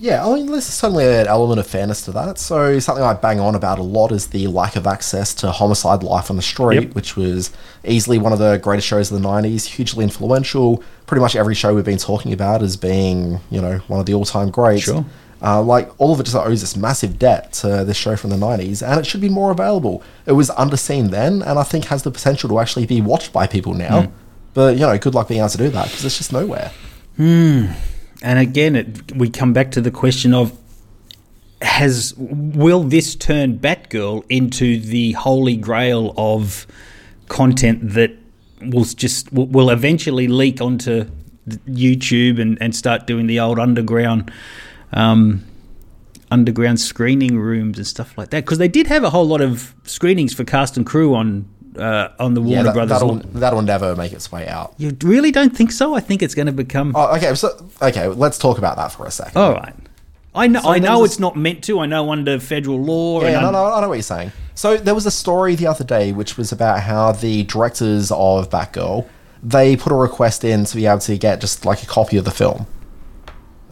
Yeah, I mean, there's certainly an element of fairness to that. So something I bang on about a lot is the lack of access to Homicide: Life on the Street, Yep. which was easily one of the greatest shows of the '90s, hugely influential. Pretty much every show we've been talking about as being, you know, one of the all-time greats. Sure. Uh, like all of it just owes this massive debt to this show from the '90s, and it should be more available. It was underseen then, and I think has the potential to actually be watched by people now. Hmm. But you know, good luck being able to do that because it's just nowhere. and again it, we come back to the question of has will this turn Batgirl into the holy grail of content that will just will eventually leak onto YouTube and, and start doing the old underground um, underground screening rooms and stuff like that because they did have a whole lot of screenings for cast and crew on uh, on the Warner Yeah, that, Brothers. that'll that'll never make its way out. You really don't think so? I think it's going to become. Oh, okay. So, okay, let's talk about that for a second. All right. I know. I know it's not meant to. I know under federal law. yeah, no, no, I know what you're saying. So there was a story the other day which was about how the directors of Batgirl they put a request in to be able to get just like a copy of the film.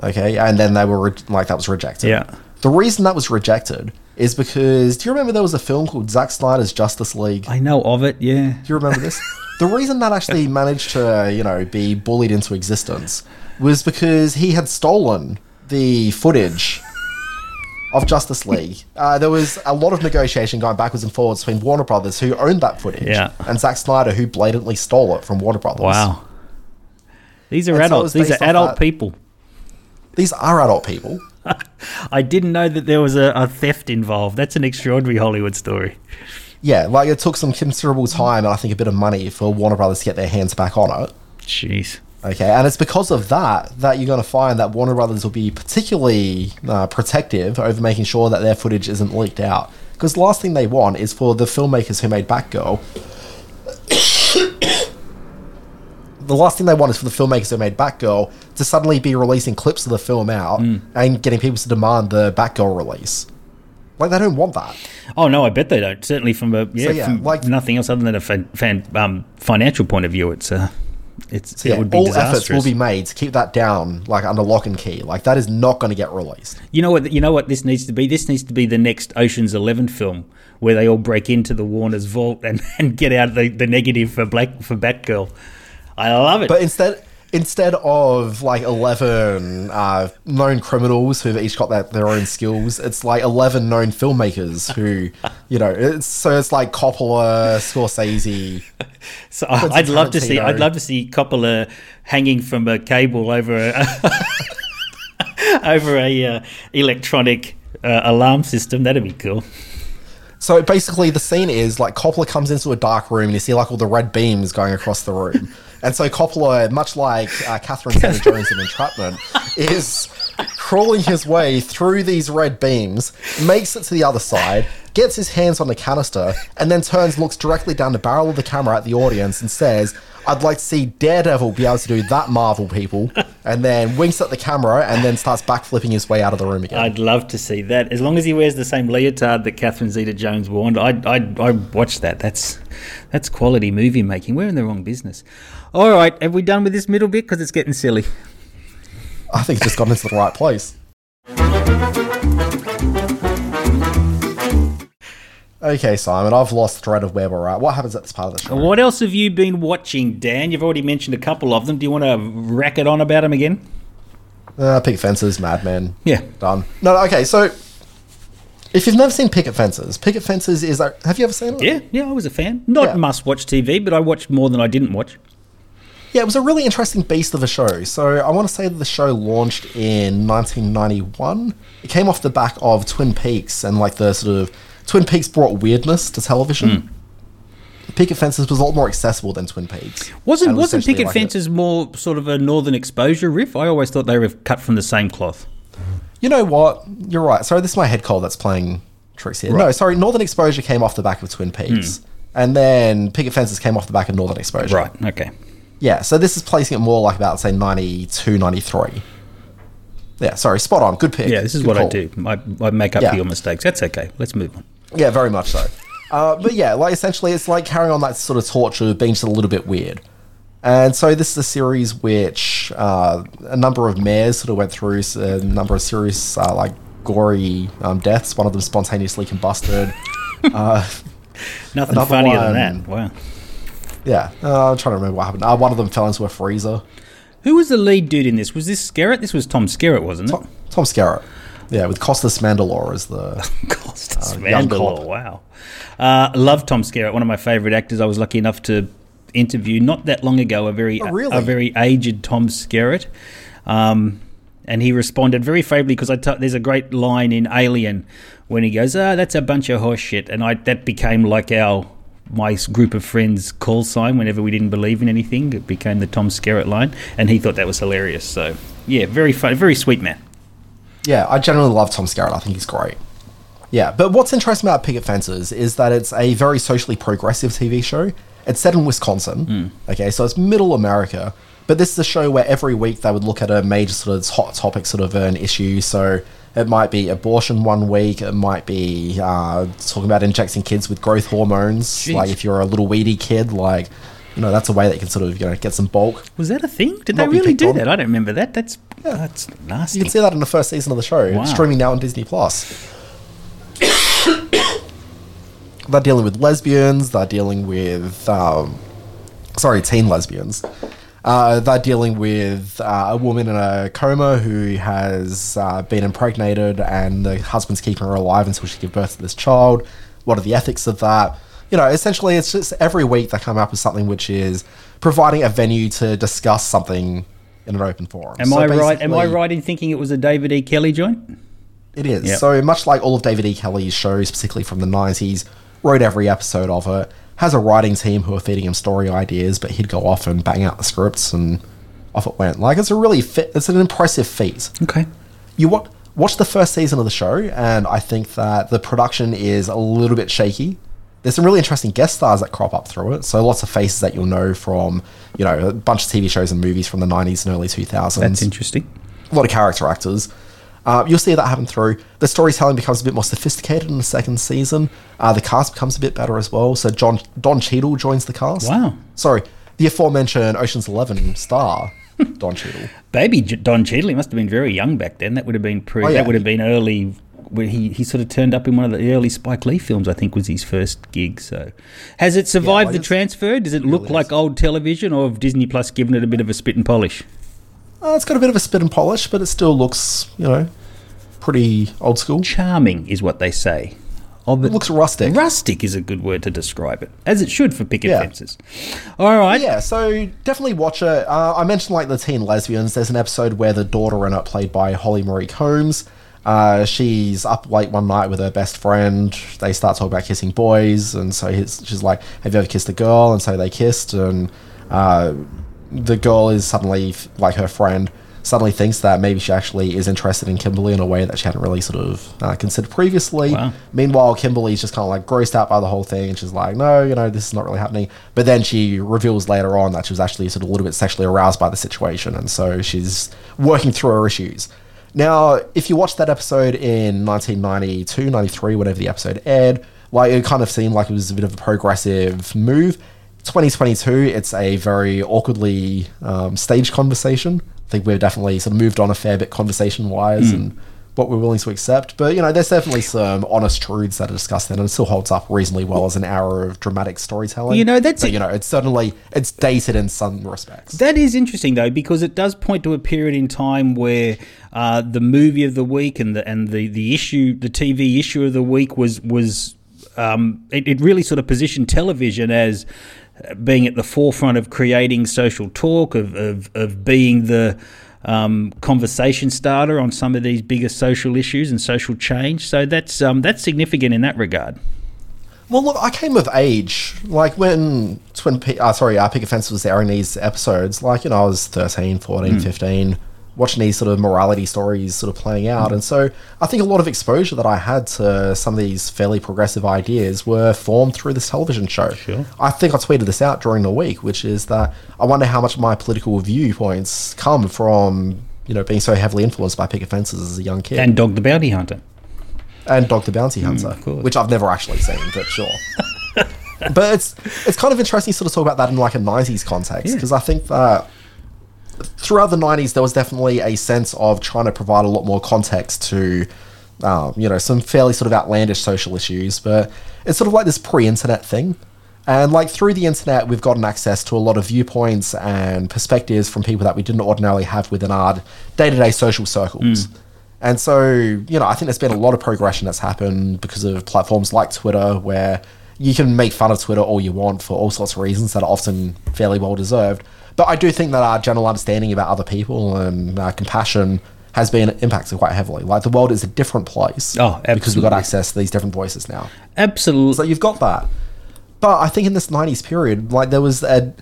Okay, and then they were re- like that was rejected. Yeah. The reason that was rejected is because do you remember there was a film called Zack Snyder's Justice League? I know of it. Yeah. Do you remember this? <laughs> the reason that actually managed to, you know, be bullied into existence was because he had stolen the footage of Justice League. <laughs> Uh, there was a lot of negotiation going backwards and forwards between Warner Brothers, who owned that footage, Yeah. and Zack Snyder, who blatantly stole it from Warner Brothers. Wow. These are And adults. was These are adult people. These are adult people. <laughs> I didn't know that there was a, a theft involved. That's an extraordinary Hollywood story. Yeah, like it took some considerable time and I think a bit of money for Warner Brothers to get their hands back on it. Jeez. Okay, and it's because of that that you're going to find that Warner Brothers will be particularly uh, protective over making sure that their footage isn't leaked out. Because the last thing they want is for the filmmakers who made Batgirl. The last thing they want is for the filmmakers who made Batgirl to suddenly be releasing clips of the film out and getting people to demand the Batgirl release. Like they don't want that. Oh no, I bet they don't. Certainly from a yeah, yeah, from like- nothing else other than a fan, fan um, financial point of view. It's uh, it's So yeah, it would be all disastrous. efforts will be made to keep that down, like under lock and key. Like that is not going to get released. You know what? You know what this needs to be. This needs to be the next Ocean's Eleven film, where they all break into the Warner's vault and, <laughs> and get out the, the negative for Black for Batgirl. I love it. But instead, instead of like eleven uh, known criminals who've each got their, their own skills, it's like eleven known filmmakers who, <laughs> you know, it's so it's like Coppola, Scorsese. so Quentin I'd love to see. I'd love to see Coppola hanging from a cable over a <laughs> over a uh, electronic uh, alarm system. That'd be cool. So basically, the scene is like Coppola comes into a dark room and you see like all the red beams going across the room. And so Coppola, much like uh, Catherine Zeta-Jones in <laughs> Entrapment, is crawling his way through these red beams, makes it to the other side, gets his hands on the canister, and then turns, looks directly down the barrel of the camera at the audience, and says, "I'd like to see Daredevil be able to do that, Marvel people." And then winks at the camera, and then starts backflipping his way out of the room again. I'd love to see that. As long as he wears the same leotard that Catherine Zeta-Jones wore, I'd, I'd, I'd watch that. That's that's quality movie making. We're in the wrong business. All right, have we done with this middle bit? Because it's getting silly. I think it's just got into the right place. Okay, Simon, I've lost thread of where we're at. What happens at this part of the show? What else have you been watching, Dan? You've already mentioned a couple of them. Do you want to rack it on about them again? Uh, picket fences, Mad Men. Yeah. Done. No, okay, so if you've never seen Picket Fences, Picket Fences is. A, have you ever seen it? Yeah, yeah, I was a fan. Not Yeah. must-watch TV, but I watched more than I didn't watch. Yeah, it was a really interesting beast of a show. So I want to say that the show launched in 1991. It came off the back of Twin Peaks, and like the sort of Twin Peaks brought weirdness to television. Hmm. Picket Fences was a lot more accessible than Twin Peaks. Wasn't was wasn't Picket like a- Fences more sort of a Northern Exposure riff? I always thought they were cut from the same cloth. You know what? You're right. Sorry, this is my head cold that's playing tricks here. No, sorry. Northern Exposure came off the back of Twin Peaks, and then Picket Fences came off the back of Northern Exposure. Right. Okay. Yeah. So this is placing it more like about say 92, 93. Yeah. Sorry. Spot on. Good pick. Yeah, this is Good what I do. I, I make up Yeah. for your mistakes. That's okay. Let's move on. Yeah, very much so. Uh, but yeah, like essentially, it's like carrying on that sort of torture of being just a little bit weird. And so this is a series which uh, a number of mayors sort of went through a number of serious, uh, like gory um, deaths. One of them spontaneously combusted. <laughs> uh, Nothing funnier one. than that. Wow. Yeah, uh, I'm trying to remember what happened. Uh, one of them fell into a freezer. Who was the lead dude in this? Was this Skerritt? This was Tom Skerritt, wasn't it? Tom, Tom Skerritt. Yeah, with Costas Mandylor as the. <laughs> Costas young Mandylor. Wow. Uh, love Tom Skerritt, one of my favourite actors. I was lucky enough to interview not that long ago a very Oh, really? a very aged Tom Skerritt. Um, and he responded very favourably because I t- there's a great line in Alien when he goes, "Ah, that's a bunch of horseshit," and I that became like our my group of friends call sign whenever we didn't believe in anything. It became the Tom Skerritt line, and he thought that was hilarious. So yeah, very fun, very sweet man. Yeah, I generally love Tom Skerritt. I think he's great. Yeah, but what's interesting about Picket Fences is that it's a very socially progressive TV show. It's set in Wisconsin. Hmm. Okay, so it's middle America. But this is a show where every week they would look at a major sort of hot topic, sort of an issue. So it might be abortion one week. It might be uh, talking about injecting kids with growth hormones. Jeez. Like if you're a little weedy kid, like you know that's a way that you can sort of you know get some bulk. Was that a thing? Did Not they really do on. that? I don't remember that. That's yeah. that's nasty. You can see that in the first season of the show, Wow. streaming now on Disney Plus. <coughs> they're dealing with lesbians. They're dealing with, um, sorry, teen lesbians. Uh, they're dealing with uh, a woman in a coma who has uh, been impregnated, and the husband's keeping her alive until she gives birth to this child. What are the ethics of that? You know, essentially, it's just every week they come up with something which is providing a venue to discuss something in an open forum. Am So I right? Am I right in thinking it was a David E. Kelley joint? It is. Yep. So much like all of David E. Kelley's shows, particularly from the 90s, wrote every episode of it, has a writing team who are feeding him story ideas, but he'd go off and bang out the scripts and off it went. Like, it's a really fit, it's an impressive feat. Okay. You watch, watch the first season of the show, and I think that the production is a little bit shaky. There's some really interesting guest stars that crop up through it. So lots of faces that you'll know from, you know, a bunch of TV shows and movies from the 90s and early 2000s That's interesting. a lot of character actors. Uh, you'll see that happen through. The storytelling becomes a bit more sophisticated in the second season. Uh, the cast becomes a bit better as well. So John Don Cheadle joins the cast. Wow. Sorry, the aforementioned Ocean's Eleven star <laughs> Don Cheadle. Baby J- Don Cheadle, he must have been very young back then. That would have been pre. Oh, yeah. That would have been early. Where he, he sort of turned up in one of the early Spike Lee films, I think, was his first gig. So, has it survived like the transfer? Does it look like old television, or have Disney Plus given it a bit of a spit and polish? Uh, it's got a bit of a spit and polish, but it still looks, you know, pretty old school. Charming is what they say. Of It looks rustic. Rustic is a good word to describe it, as it should for picket Yeah. fences. All right. Yeah, so definitely watch it. Uh, I mentioned like the teen lesbians. There's an episode where the daughter in it, played by Holly Marie Combs, uh, she's up late one night with her best friend. They start talking about kissing boys, and so he's, she's like, "Have you ever kissed a girl?" And so they kissed, and uh, the girl is suddenly like her friend suddenly thinks that maybe she actually is interested in Kimberly in a way that she hadn't really sort of uh, considered previously. Wow. Meanwhile, Kimberly's just kind of like grossed out by the whole thing, and she's like, "No, you know, this is not really happening." But then she reveals later on that she was actually sort of a little bit sexually aroused by the situation, and so she's working through her issues. Now, if you watched that episode in 1992, 93, whenever the episode aired, like it kind of seemed like it was a bit of a progressive move. 2022, it's a very awkwardly um, staged conversation. I think we've definitely sort of moved on a fair bit conversation wise and what we're willing to accept. But, you know, there's definitely some honest truths that are discussed it and it still holds up reasonably well as an hour of dramatic storytelling. You know, that's But, you know, it's certainly, it's dated in some respects. That is interesting though, because it does point to a period in time where uh, the movie of the week and the and the, the issue, the TV issue of the week was was um, it, it really sort of positioned television as being at the forefront of creating social talk, of of, of being the um, conversation starter on some of these bigger social issues and social change. So that's um, that's significant in that regard. Well, look, I came of age like when Twin Pe- uh, sorry, uh, Fence was airing these episodes. Like you know, I was 13, 14, 15, watching these sort of morality stories sort of playing out, mm. and so I think a lot of exposure that I had to some of these fairly progressive ideas were formed through this television show. Sure. I think I tweeted this out during the week, which is that I wonder how much of my political viewpoints come from you know being so heavily influenced by Picket Fences as a young kid And Dog the Bounty Hunter. and Dog the Bounty mm, Hunter, of which I've never actually seen, but sure. <laughs> but it's it's kind of interesting to sort of talk about that in like a '90s context Yeah. because I think that throughout the '90s there was definitely a sense of trying to provide a lot more context to. Um, you know, some fairly sort of outlandish social issues, but it's sort of like this pre-internet thing. And like through the internet, we've gotten access to a lot of viewpoints and perspectives from people that we didn't ordinarily have within our day-to-day social circles. And so, you know, I think there's been a lot of progression that's happened because of platforms like Twitter, where you can make fun of Twitter all you want for all sorts of reasons that are often fairly well deserved. But I do think that our general understanding about other people and uh, compassion has been impacted quite heavily. Like the world is a different place Oh, because we've got access to these different voices now. Absolutely. So you've got that. But I think in this 90s period, like there was a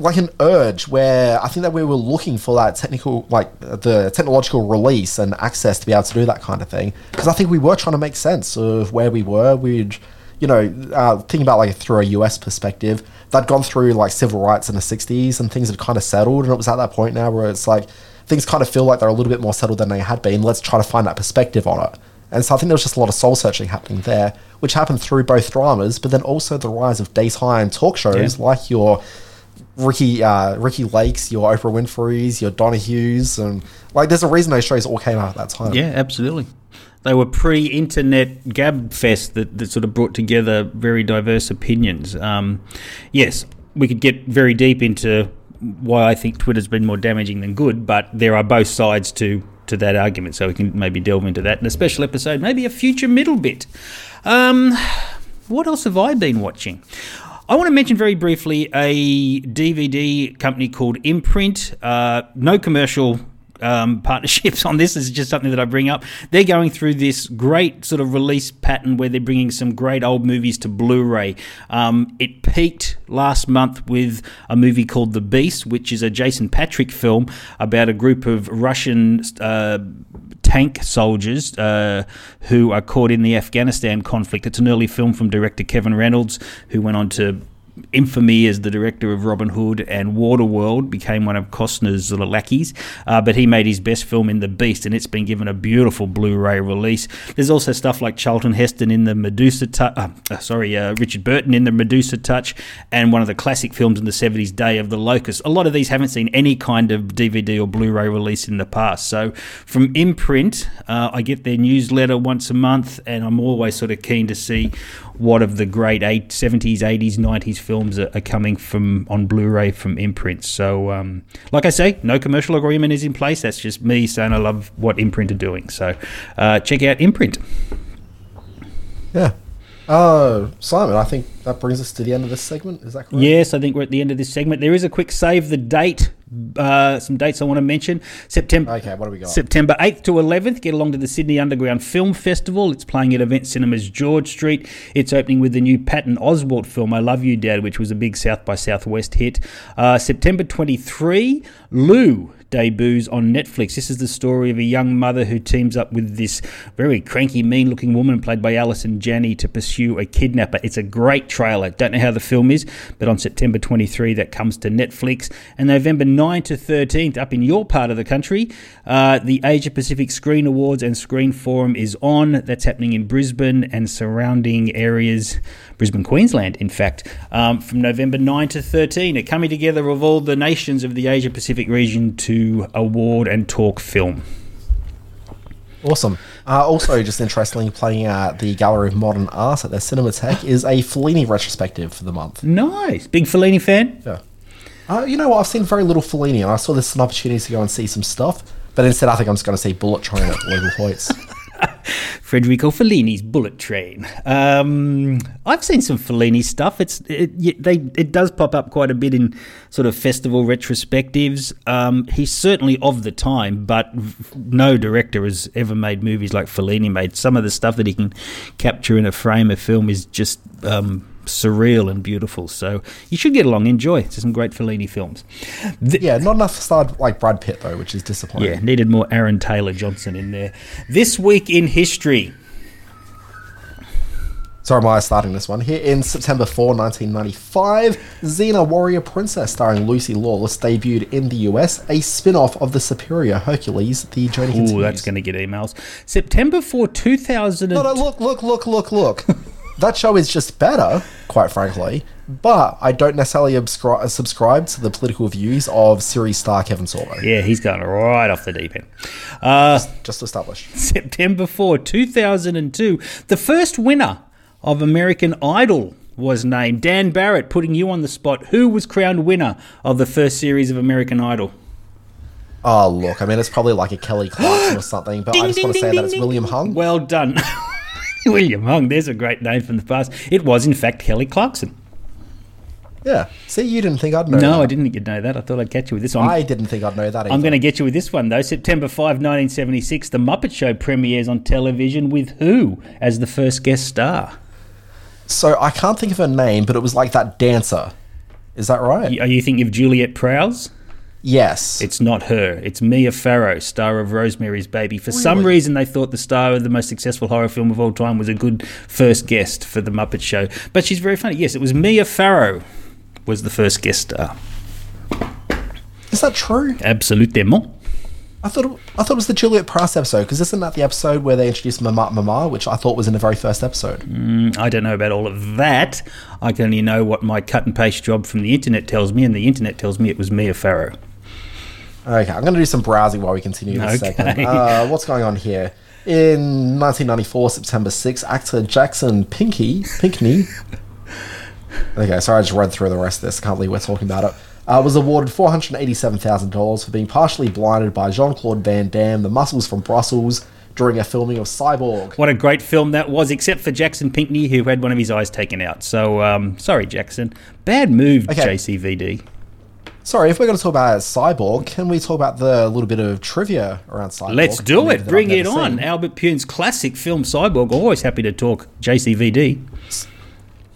like an urge where I think that we were looking for that technical, like the technological release and access to be able to do that kind of thing. Because I think we were trying to make sense of where we were. We'd, you know, uh, thinking about like through a US perspective, they'd gone through like civil rights in the 60s and things had kind of settled. And it was at that point now where it's like things kind of feel like they're a little bit more settled than they had been. Let's try to find that perspective on it. And so I think there was just a lot of soul searching happening there, which happened through both dramas, but then also the rise of daytime talk shows Yeah. like your Ricki uh, Ricki Lakes, your Oprah Winfrey's, your Donahue's, and like there's a reason those shows all came out at that time. Yeah, absolutely. They were pre-internet gab fest that, that sort of brought together very diverse opinions. Um, yes, we could get very deep into why I think Twitter's been more damaging than good, but there are both sides to to that argument, so we can maybe delve into that in a special episode, maybe a future middle bit. Um, what else have I been watching? I want to mention very briefly a DVD company called Imprint. Uh, no commercial um, <laughs> partnerships on this. This is just something that I bring up. They're going through this great sort of release pattern where they're bringing some great old movies to Blu-ray. Um, it peaked last month with a movie called The Beast, which is a Jason Patric film about a group of Russian. Uh, tank soldiers uh, who are caught in the Afghanistan conflict. It's an early film from director Kevin Reynolds, who went on to infamy as the director of Robin Hood and Waterworld, became one of Costner's lackeys. Uh, but he made his best film in The Beast, and it's been given a beautiful Blu-ray release. There's also stuff like Charlton Heston in the Medusa Touch, uh, uh, sorry, uh, Richard Burton in the Medusa Touch, and one of the classic films in the 70s, Day of the Locust. A lot of these haven't seen any kind of DVD or Blu-ray release in the past. So from Imprint, uh, I get their newsletter once a month, and I'm always sort of keen to see what of the great eight, 70s, 80s, 90s films are, are coming from on Blu-ray from Imprint. So, um, like I say, no commercial agreement is in place. That's just me saying I love what Imprint are doing. So, uh, check out Imprint. Yeah. Uh, Simon, I think that brings us to the end of this segment. Is that correct? Yes, I think we're at the end of this segment. There is a quick save the date. Uh, some dates I want to mention. September. Okay, what do we got? September 8th to 11th. Get along to the Sydney Underground Film Festival. It's playing at Event Cinemas George Street. It's opening with the new Patton Oswalt film, I Love You Dad, which was a big South by Southwest hit. Uh, September 23, Lou debuts on Netflix. This is the story of a young mother who teams up with this very cranky, mean looking woman played by Allison Janney to pursue a kidnapper. It's a great trailer. Don't know how the film is, but on September 23, that comes to Netflix. And November 9 to 13th, up in your part of the country, uh, the Asia Pacific Screen Awards and Screen Forum is on. That's happening in Brisbane and surrounding areas. Brisbane, Queensland, in fact, um, from November 9 to 13. A coming together of all the nations of the Asia Pacific region to award and talk film. Awesome. Uh, also, just interestingly, playing at the Gallery of Modern Art at their Cinematheque is a Fellini retrospective for the month. Nice. Big Fellini fan? Yeah. Uh, you know what? I've seen very little Fellini, and I saw this as an opportunity to go and see some stuff. But instead, I think I'm just going to see Bullet Train at local Hoyts. <laughs> <laughs> Federico Fellini's Bullet Train. Um, I've seen some Fellini stuff. It's it, they it does pop up quite a bit in sort of festival retrospectives. Um, he's certainly of the time, but no director has ever made movies like Fellini made. Some of the stuff that he can capture in a frame of film is just. Um, surreal and beautiful. So you should get along, enjoy. It's some great Fellini films. The, yeah, not enough star like Brad Pitt though, which is disappointing. Yeah, needed more Aaron Taylor Johnson in there. This week in history. Sorry, am starting this one? Here in September 4, 1995, Xena Warrior Princess, starring Lucy Lawless, debuted in the US, a spin off of the superior Hercules, The Journey Continues. Ooh, that's going to get emails. September 4, 2000. No, no, look, look, look, look, look. <laughs> that show is just better, quite frankly, but I don't necessarily abscri- subscribe to the political views of series star Kevin Sorbo. Yeah, he's going right off the deep end. Uh, just, just established. September 4, 2002, the first winner of American Idol was named. Dan Barrett, putting you on the spot. Who was crowned winner of the first series of American Idol? Oh, look, I mean, it's probably like a Kelly Clarkson or <gasps> something, but Ding, I just ding, want to ding, say that it's. William Hung. Well done. <laughs> <laughs> William Hung, there's a great name from the past. It was, in fact, Kelly Clarkson. Yeah. See, you didn't think I'd know No, that. I didn't think you'd know that. I thought I'd catch you with this one. I didn't think I'd know that either. I'm going to get you with this one, though. September 5, 1976, The Muppet Show premieres on television with who as the first guest star? So I can't think of her name, but it was like that dancer. Is that right? Are you thinking of Juliet Prowse? Yes. It's not her. It's Mia Farrow, star of Rosemary's Baby. For some reason, they thought the star of the most successful horror film of all time was a good first guest for The Muppet Show. But she's very funny. Yes, it was Mia Farrow was the first guest star. Is that true? Absolutement. I thought it, I thought it was the Juliet Price episode because isn't that the episode where they introduced Mahna Mahna, which I thought was in the very first episode. Mm, I don't know about all of that. I can only know what my cut and paste job from the internet tells me, and the internet tells me it was Mia Farrow. Okay, I'm going to do some browsing while we continue this Okay. segment. Uh, what's going on here? In 1994, September 6, actor Jackson Pinky, Pinkney. okay, sorry, I just read through the rest of this. I can't believe we're talking about it. Uh, was awarded $487,000 for being partially blinded by Jean Claude Van Damme, the muscles from Brussels, during a filming of Cyborg. What a great film that was, except for Jackson Pinkney, who had one of his eyes taken out. So, um, sorry, Jackson. Bad move, Okay. JCVD. Sorry, if we're going to talk about Cyborg, can we talk about the little bit of trivia around Cyborg? Let's do it. Bring it on. seen. Albert Pyun's classic film Cyborg. Always happy to talk JCVD.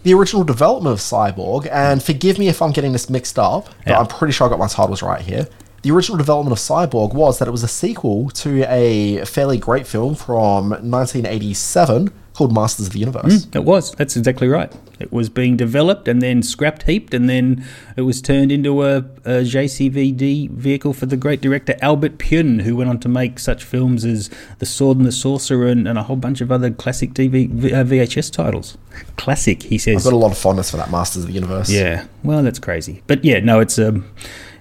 the original development of Cyborg, and forgive me if I'm getting this mixed up, but Yeah. I'm pretty sure I got my titles right here. The original development of Cyborg was that it was a sequel to a fairly great film from 1987 called Masters of the Universe. It was. That's exactly right. It was being developed and then scrapped heaped, and then it was turned into a, a JCVD vehicle for the great director Albert Pyun, who went on to make such films as The Sword and the Sorcerer and, and a whole bunch of other classic TV, V- uh, VHS titles. Classic, he says. I've got a lot of fondness for that Masters of the Universe. Yeah, well, that's crazy. But yeah, no, it's um,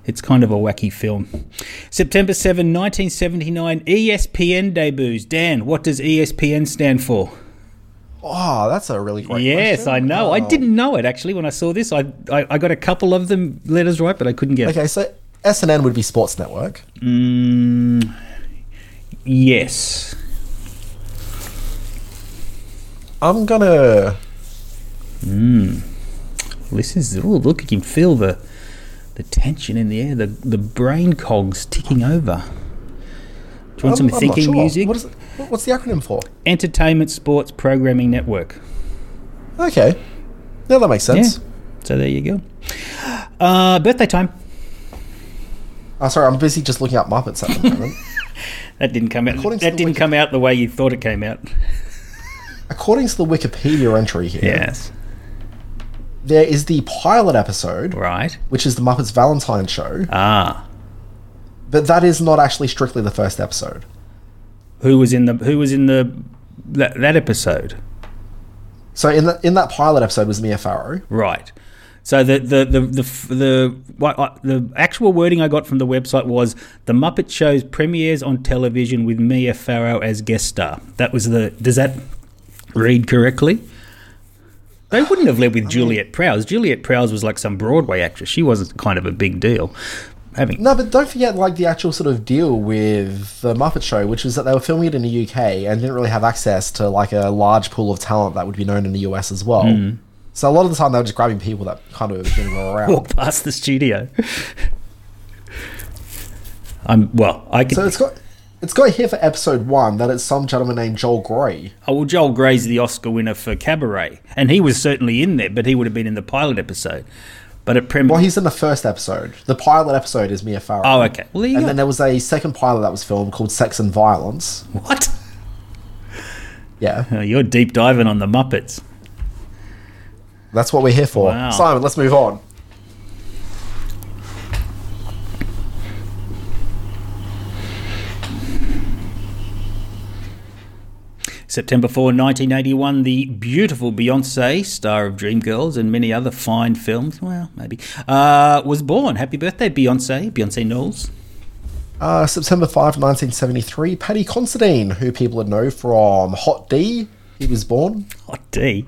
it's kind of a wacky film. September 7, 1979, ESPN debuts. Dan, what does ESPN stand for? Oh, that's a really great yes, question. I know. I Oh. didn't know it actually when I saw this. I, I I got a couple of them letters right, but I couldn't get it. Okay, so SNN would be Sports Network. Mm, yes. I'm gonna. This is oh look, you can feel the the tension in the air, the the brain cogs ticking over. Do you want some I'm- I'm thinking sure. music? What is it, what's the acronym for? Entertainment Sports Programming Network. Okay. Yeah, that makes sense. So there you go. Uh, birthday time. Oh, sorry, I'm busy just looking up Muppets at the <laughs> moment. That didn't come out. According That didn't Wiki- come out the way you thought it came out. According to the Wikipedia entry here, Yes. There is the pilot episode, Right. which is the Muppets Valentine show, Ah. but that is not actually strictly the first episode. Who was in the Who was in the that, that episode? So in that in that pilot episode was Mia Farrow. Right. So the the the the f- the, what, uh, the actual wording I got from the website was the Muppet Show's premieres on television with Mia Farrow as guest star. That was the. Does that read correctly? They wouldn't have led with Juliet Prowse. Juliet Prowse was like some Broadway actress. She wasn't kind of a big deal. Having No, but don't forget like the actual sort of deal with the Muppet Show, which was that they were filming it in the UK and didn't really have access to like a large pool of talent that would be known in the US as well. Mm. So a lot of the time they were just grabbing people that kind of didn't go around. walk past the studio. <laughs> I'm well. I can. So it's got it's got here for episode one that it's some gentleman named Joel Grey. Oh, well, Joel Grey's the Oscar winner for Cabaret, and he was certainly in there, but he would have been in the pilot episode. But at Prem, Well, he's in the first episode. The pilot episode is Mia Farrow. Oh, okay. Well, and go. then there was a second pilot that was filmed called Sex and Violence. what? Yeah, <laughs> Oh, you're deep diving on the Muppets. that's what we're here for. Wow. Simon, let's move on. September 4, 1981, the beautiful Beyonce, star of Dreamgirls and many other fine films, well, maybe, uh, was born. Happy birthday, Beyonce, Beyonce Knowles. Uh, September 5, 1973, Paddy Considine, who people would know from Hot D. He was born. Hot D.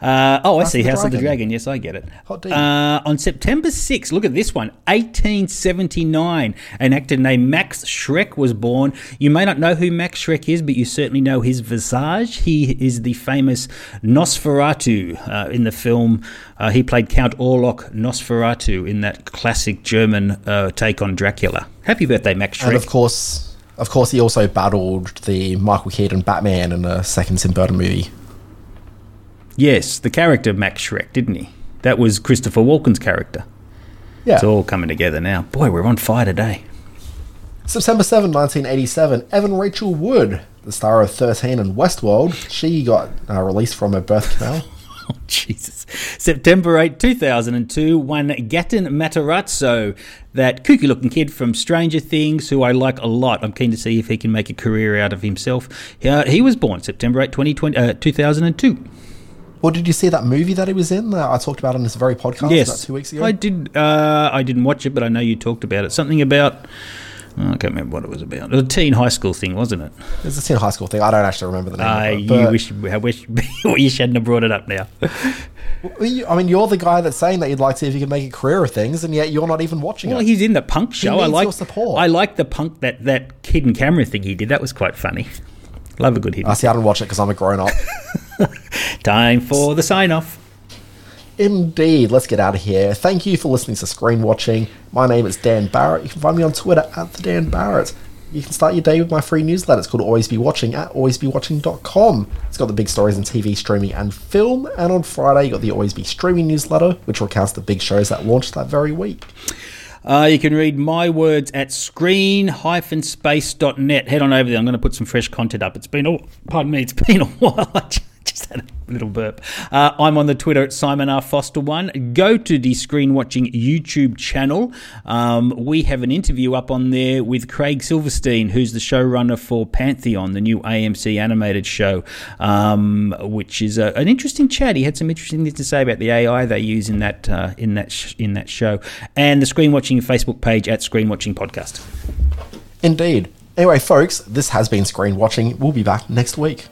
Uh, oh, I House see. House of the Dragon. Dragon. Yes, I get it. Hot D. Uh, on September 6th, look at this one, 1879, an actor named Max Schreck was born. You may not know who Max Schreck is, but you certainly know his visage. He is the famous Nosferatu uh, in the film. Uh, he played Count Orlok Nosferatu in that classic German uh, take on Dracula. Happy birthday, Max Schreck. And of course, of course, he also battled the Michael Keaton Batman in the second Tim Burton movie. yes, the character Max Schreck, didn't he? That was Christopher Walken's character. Yeah. It's all coming together now. Boy, we're on fire today. September 7, 1987, Evan Rachel Wood, the star of 13 and Westworld, she got uh, released from her birth canal. <laughs> Oh, Jesus. September 8, 2002, one Gaten Matarazzo, that kooky looking kid from Stranger Things, who I like a lot. I'm keen to see if he can make a career out of himself. Uh, he was born September 8, 2020, uh, 2002. Well, did you see that movie that he was in that I talked about on this very podcast yes. about two weeks ago? I did. Uh, I didn't watch it, but I know you talked about it. Something about I can't remember what it was about. It was a teen high school thing, wasn't it? It's a teen high school thing. I don't actually remember the name. I of ah, it, you wish, I wish, <laughs> you shouldn't have brought it up now. I mean, you're the guy that's saying that you'd like to see if you can make a career of things, and yet you're not even watching Well, it. he's in the punk show. I like your support. I like the punk that that kid and camera thing he did. That was quite funny. Love a good hit. I see. I don't watch it because I'm a grown up. <laughs> Time for the sign off. Indeed. Let's get out of here. Thank you for listening to Screen Watching. My name is Dan Barrett. You can find me on Twitter at the Dan Barrett. You can start your day with my free newsletter. It's called Always Be Watching at alwaysbewatching.com. It's got the big stories in TV, streaming, and film. And on Friday, you got the Always Be Streaming newsletter, which recounts the big shows that launched that very week. Uh, you can read my words at screen-space.net. Head on over there. I'm going to put some fresh content up. It's been a, pardon me, it's <laughs> been a while. <laughs> Just had a little burp. Uh, I'm on the Twitter at Simon R Foster One. Go to the Screen Watching YouTube channel. Um, we have an interview up on there with Craig Silverstein, who's the showrunner for Pantheon, the new AMC animated show, um, which is a, an interesting chat. He had some interesting things to say about the AI they use in that uh, in that sh- in that show, and the Screen Watching Facebook page at Screen Watching Podcast. Indeed. Anyway, folks, this has been Screen Watching. We'll be back next week.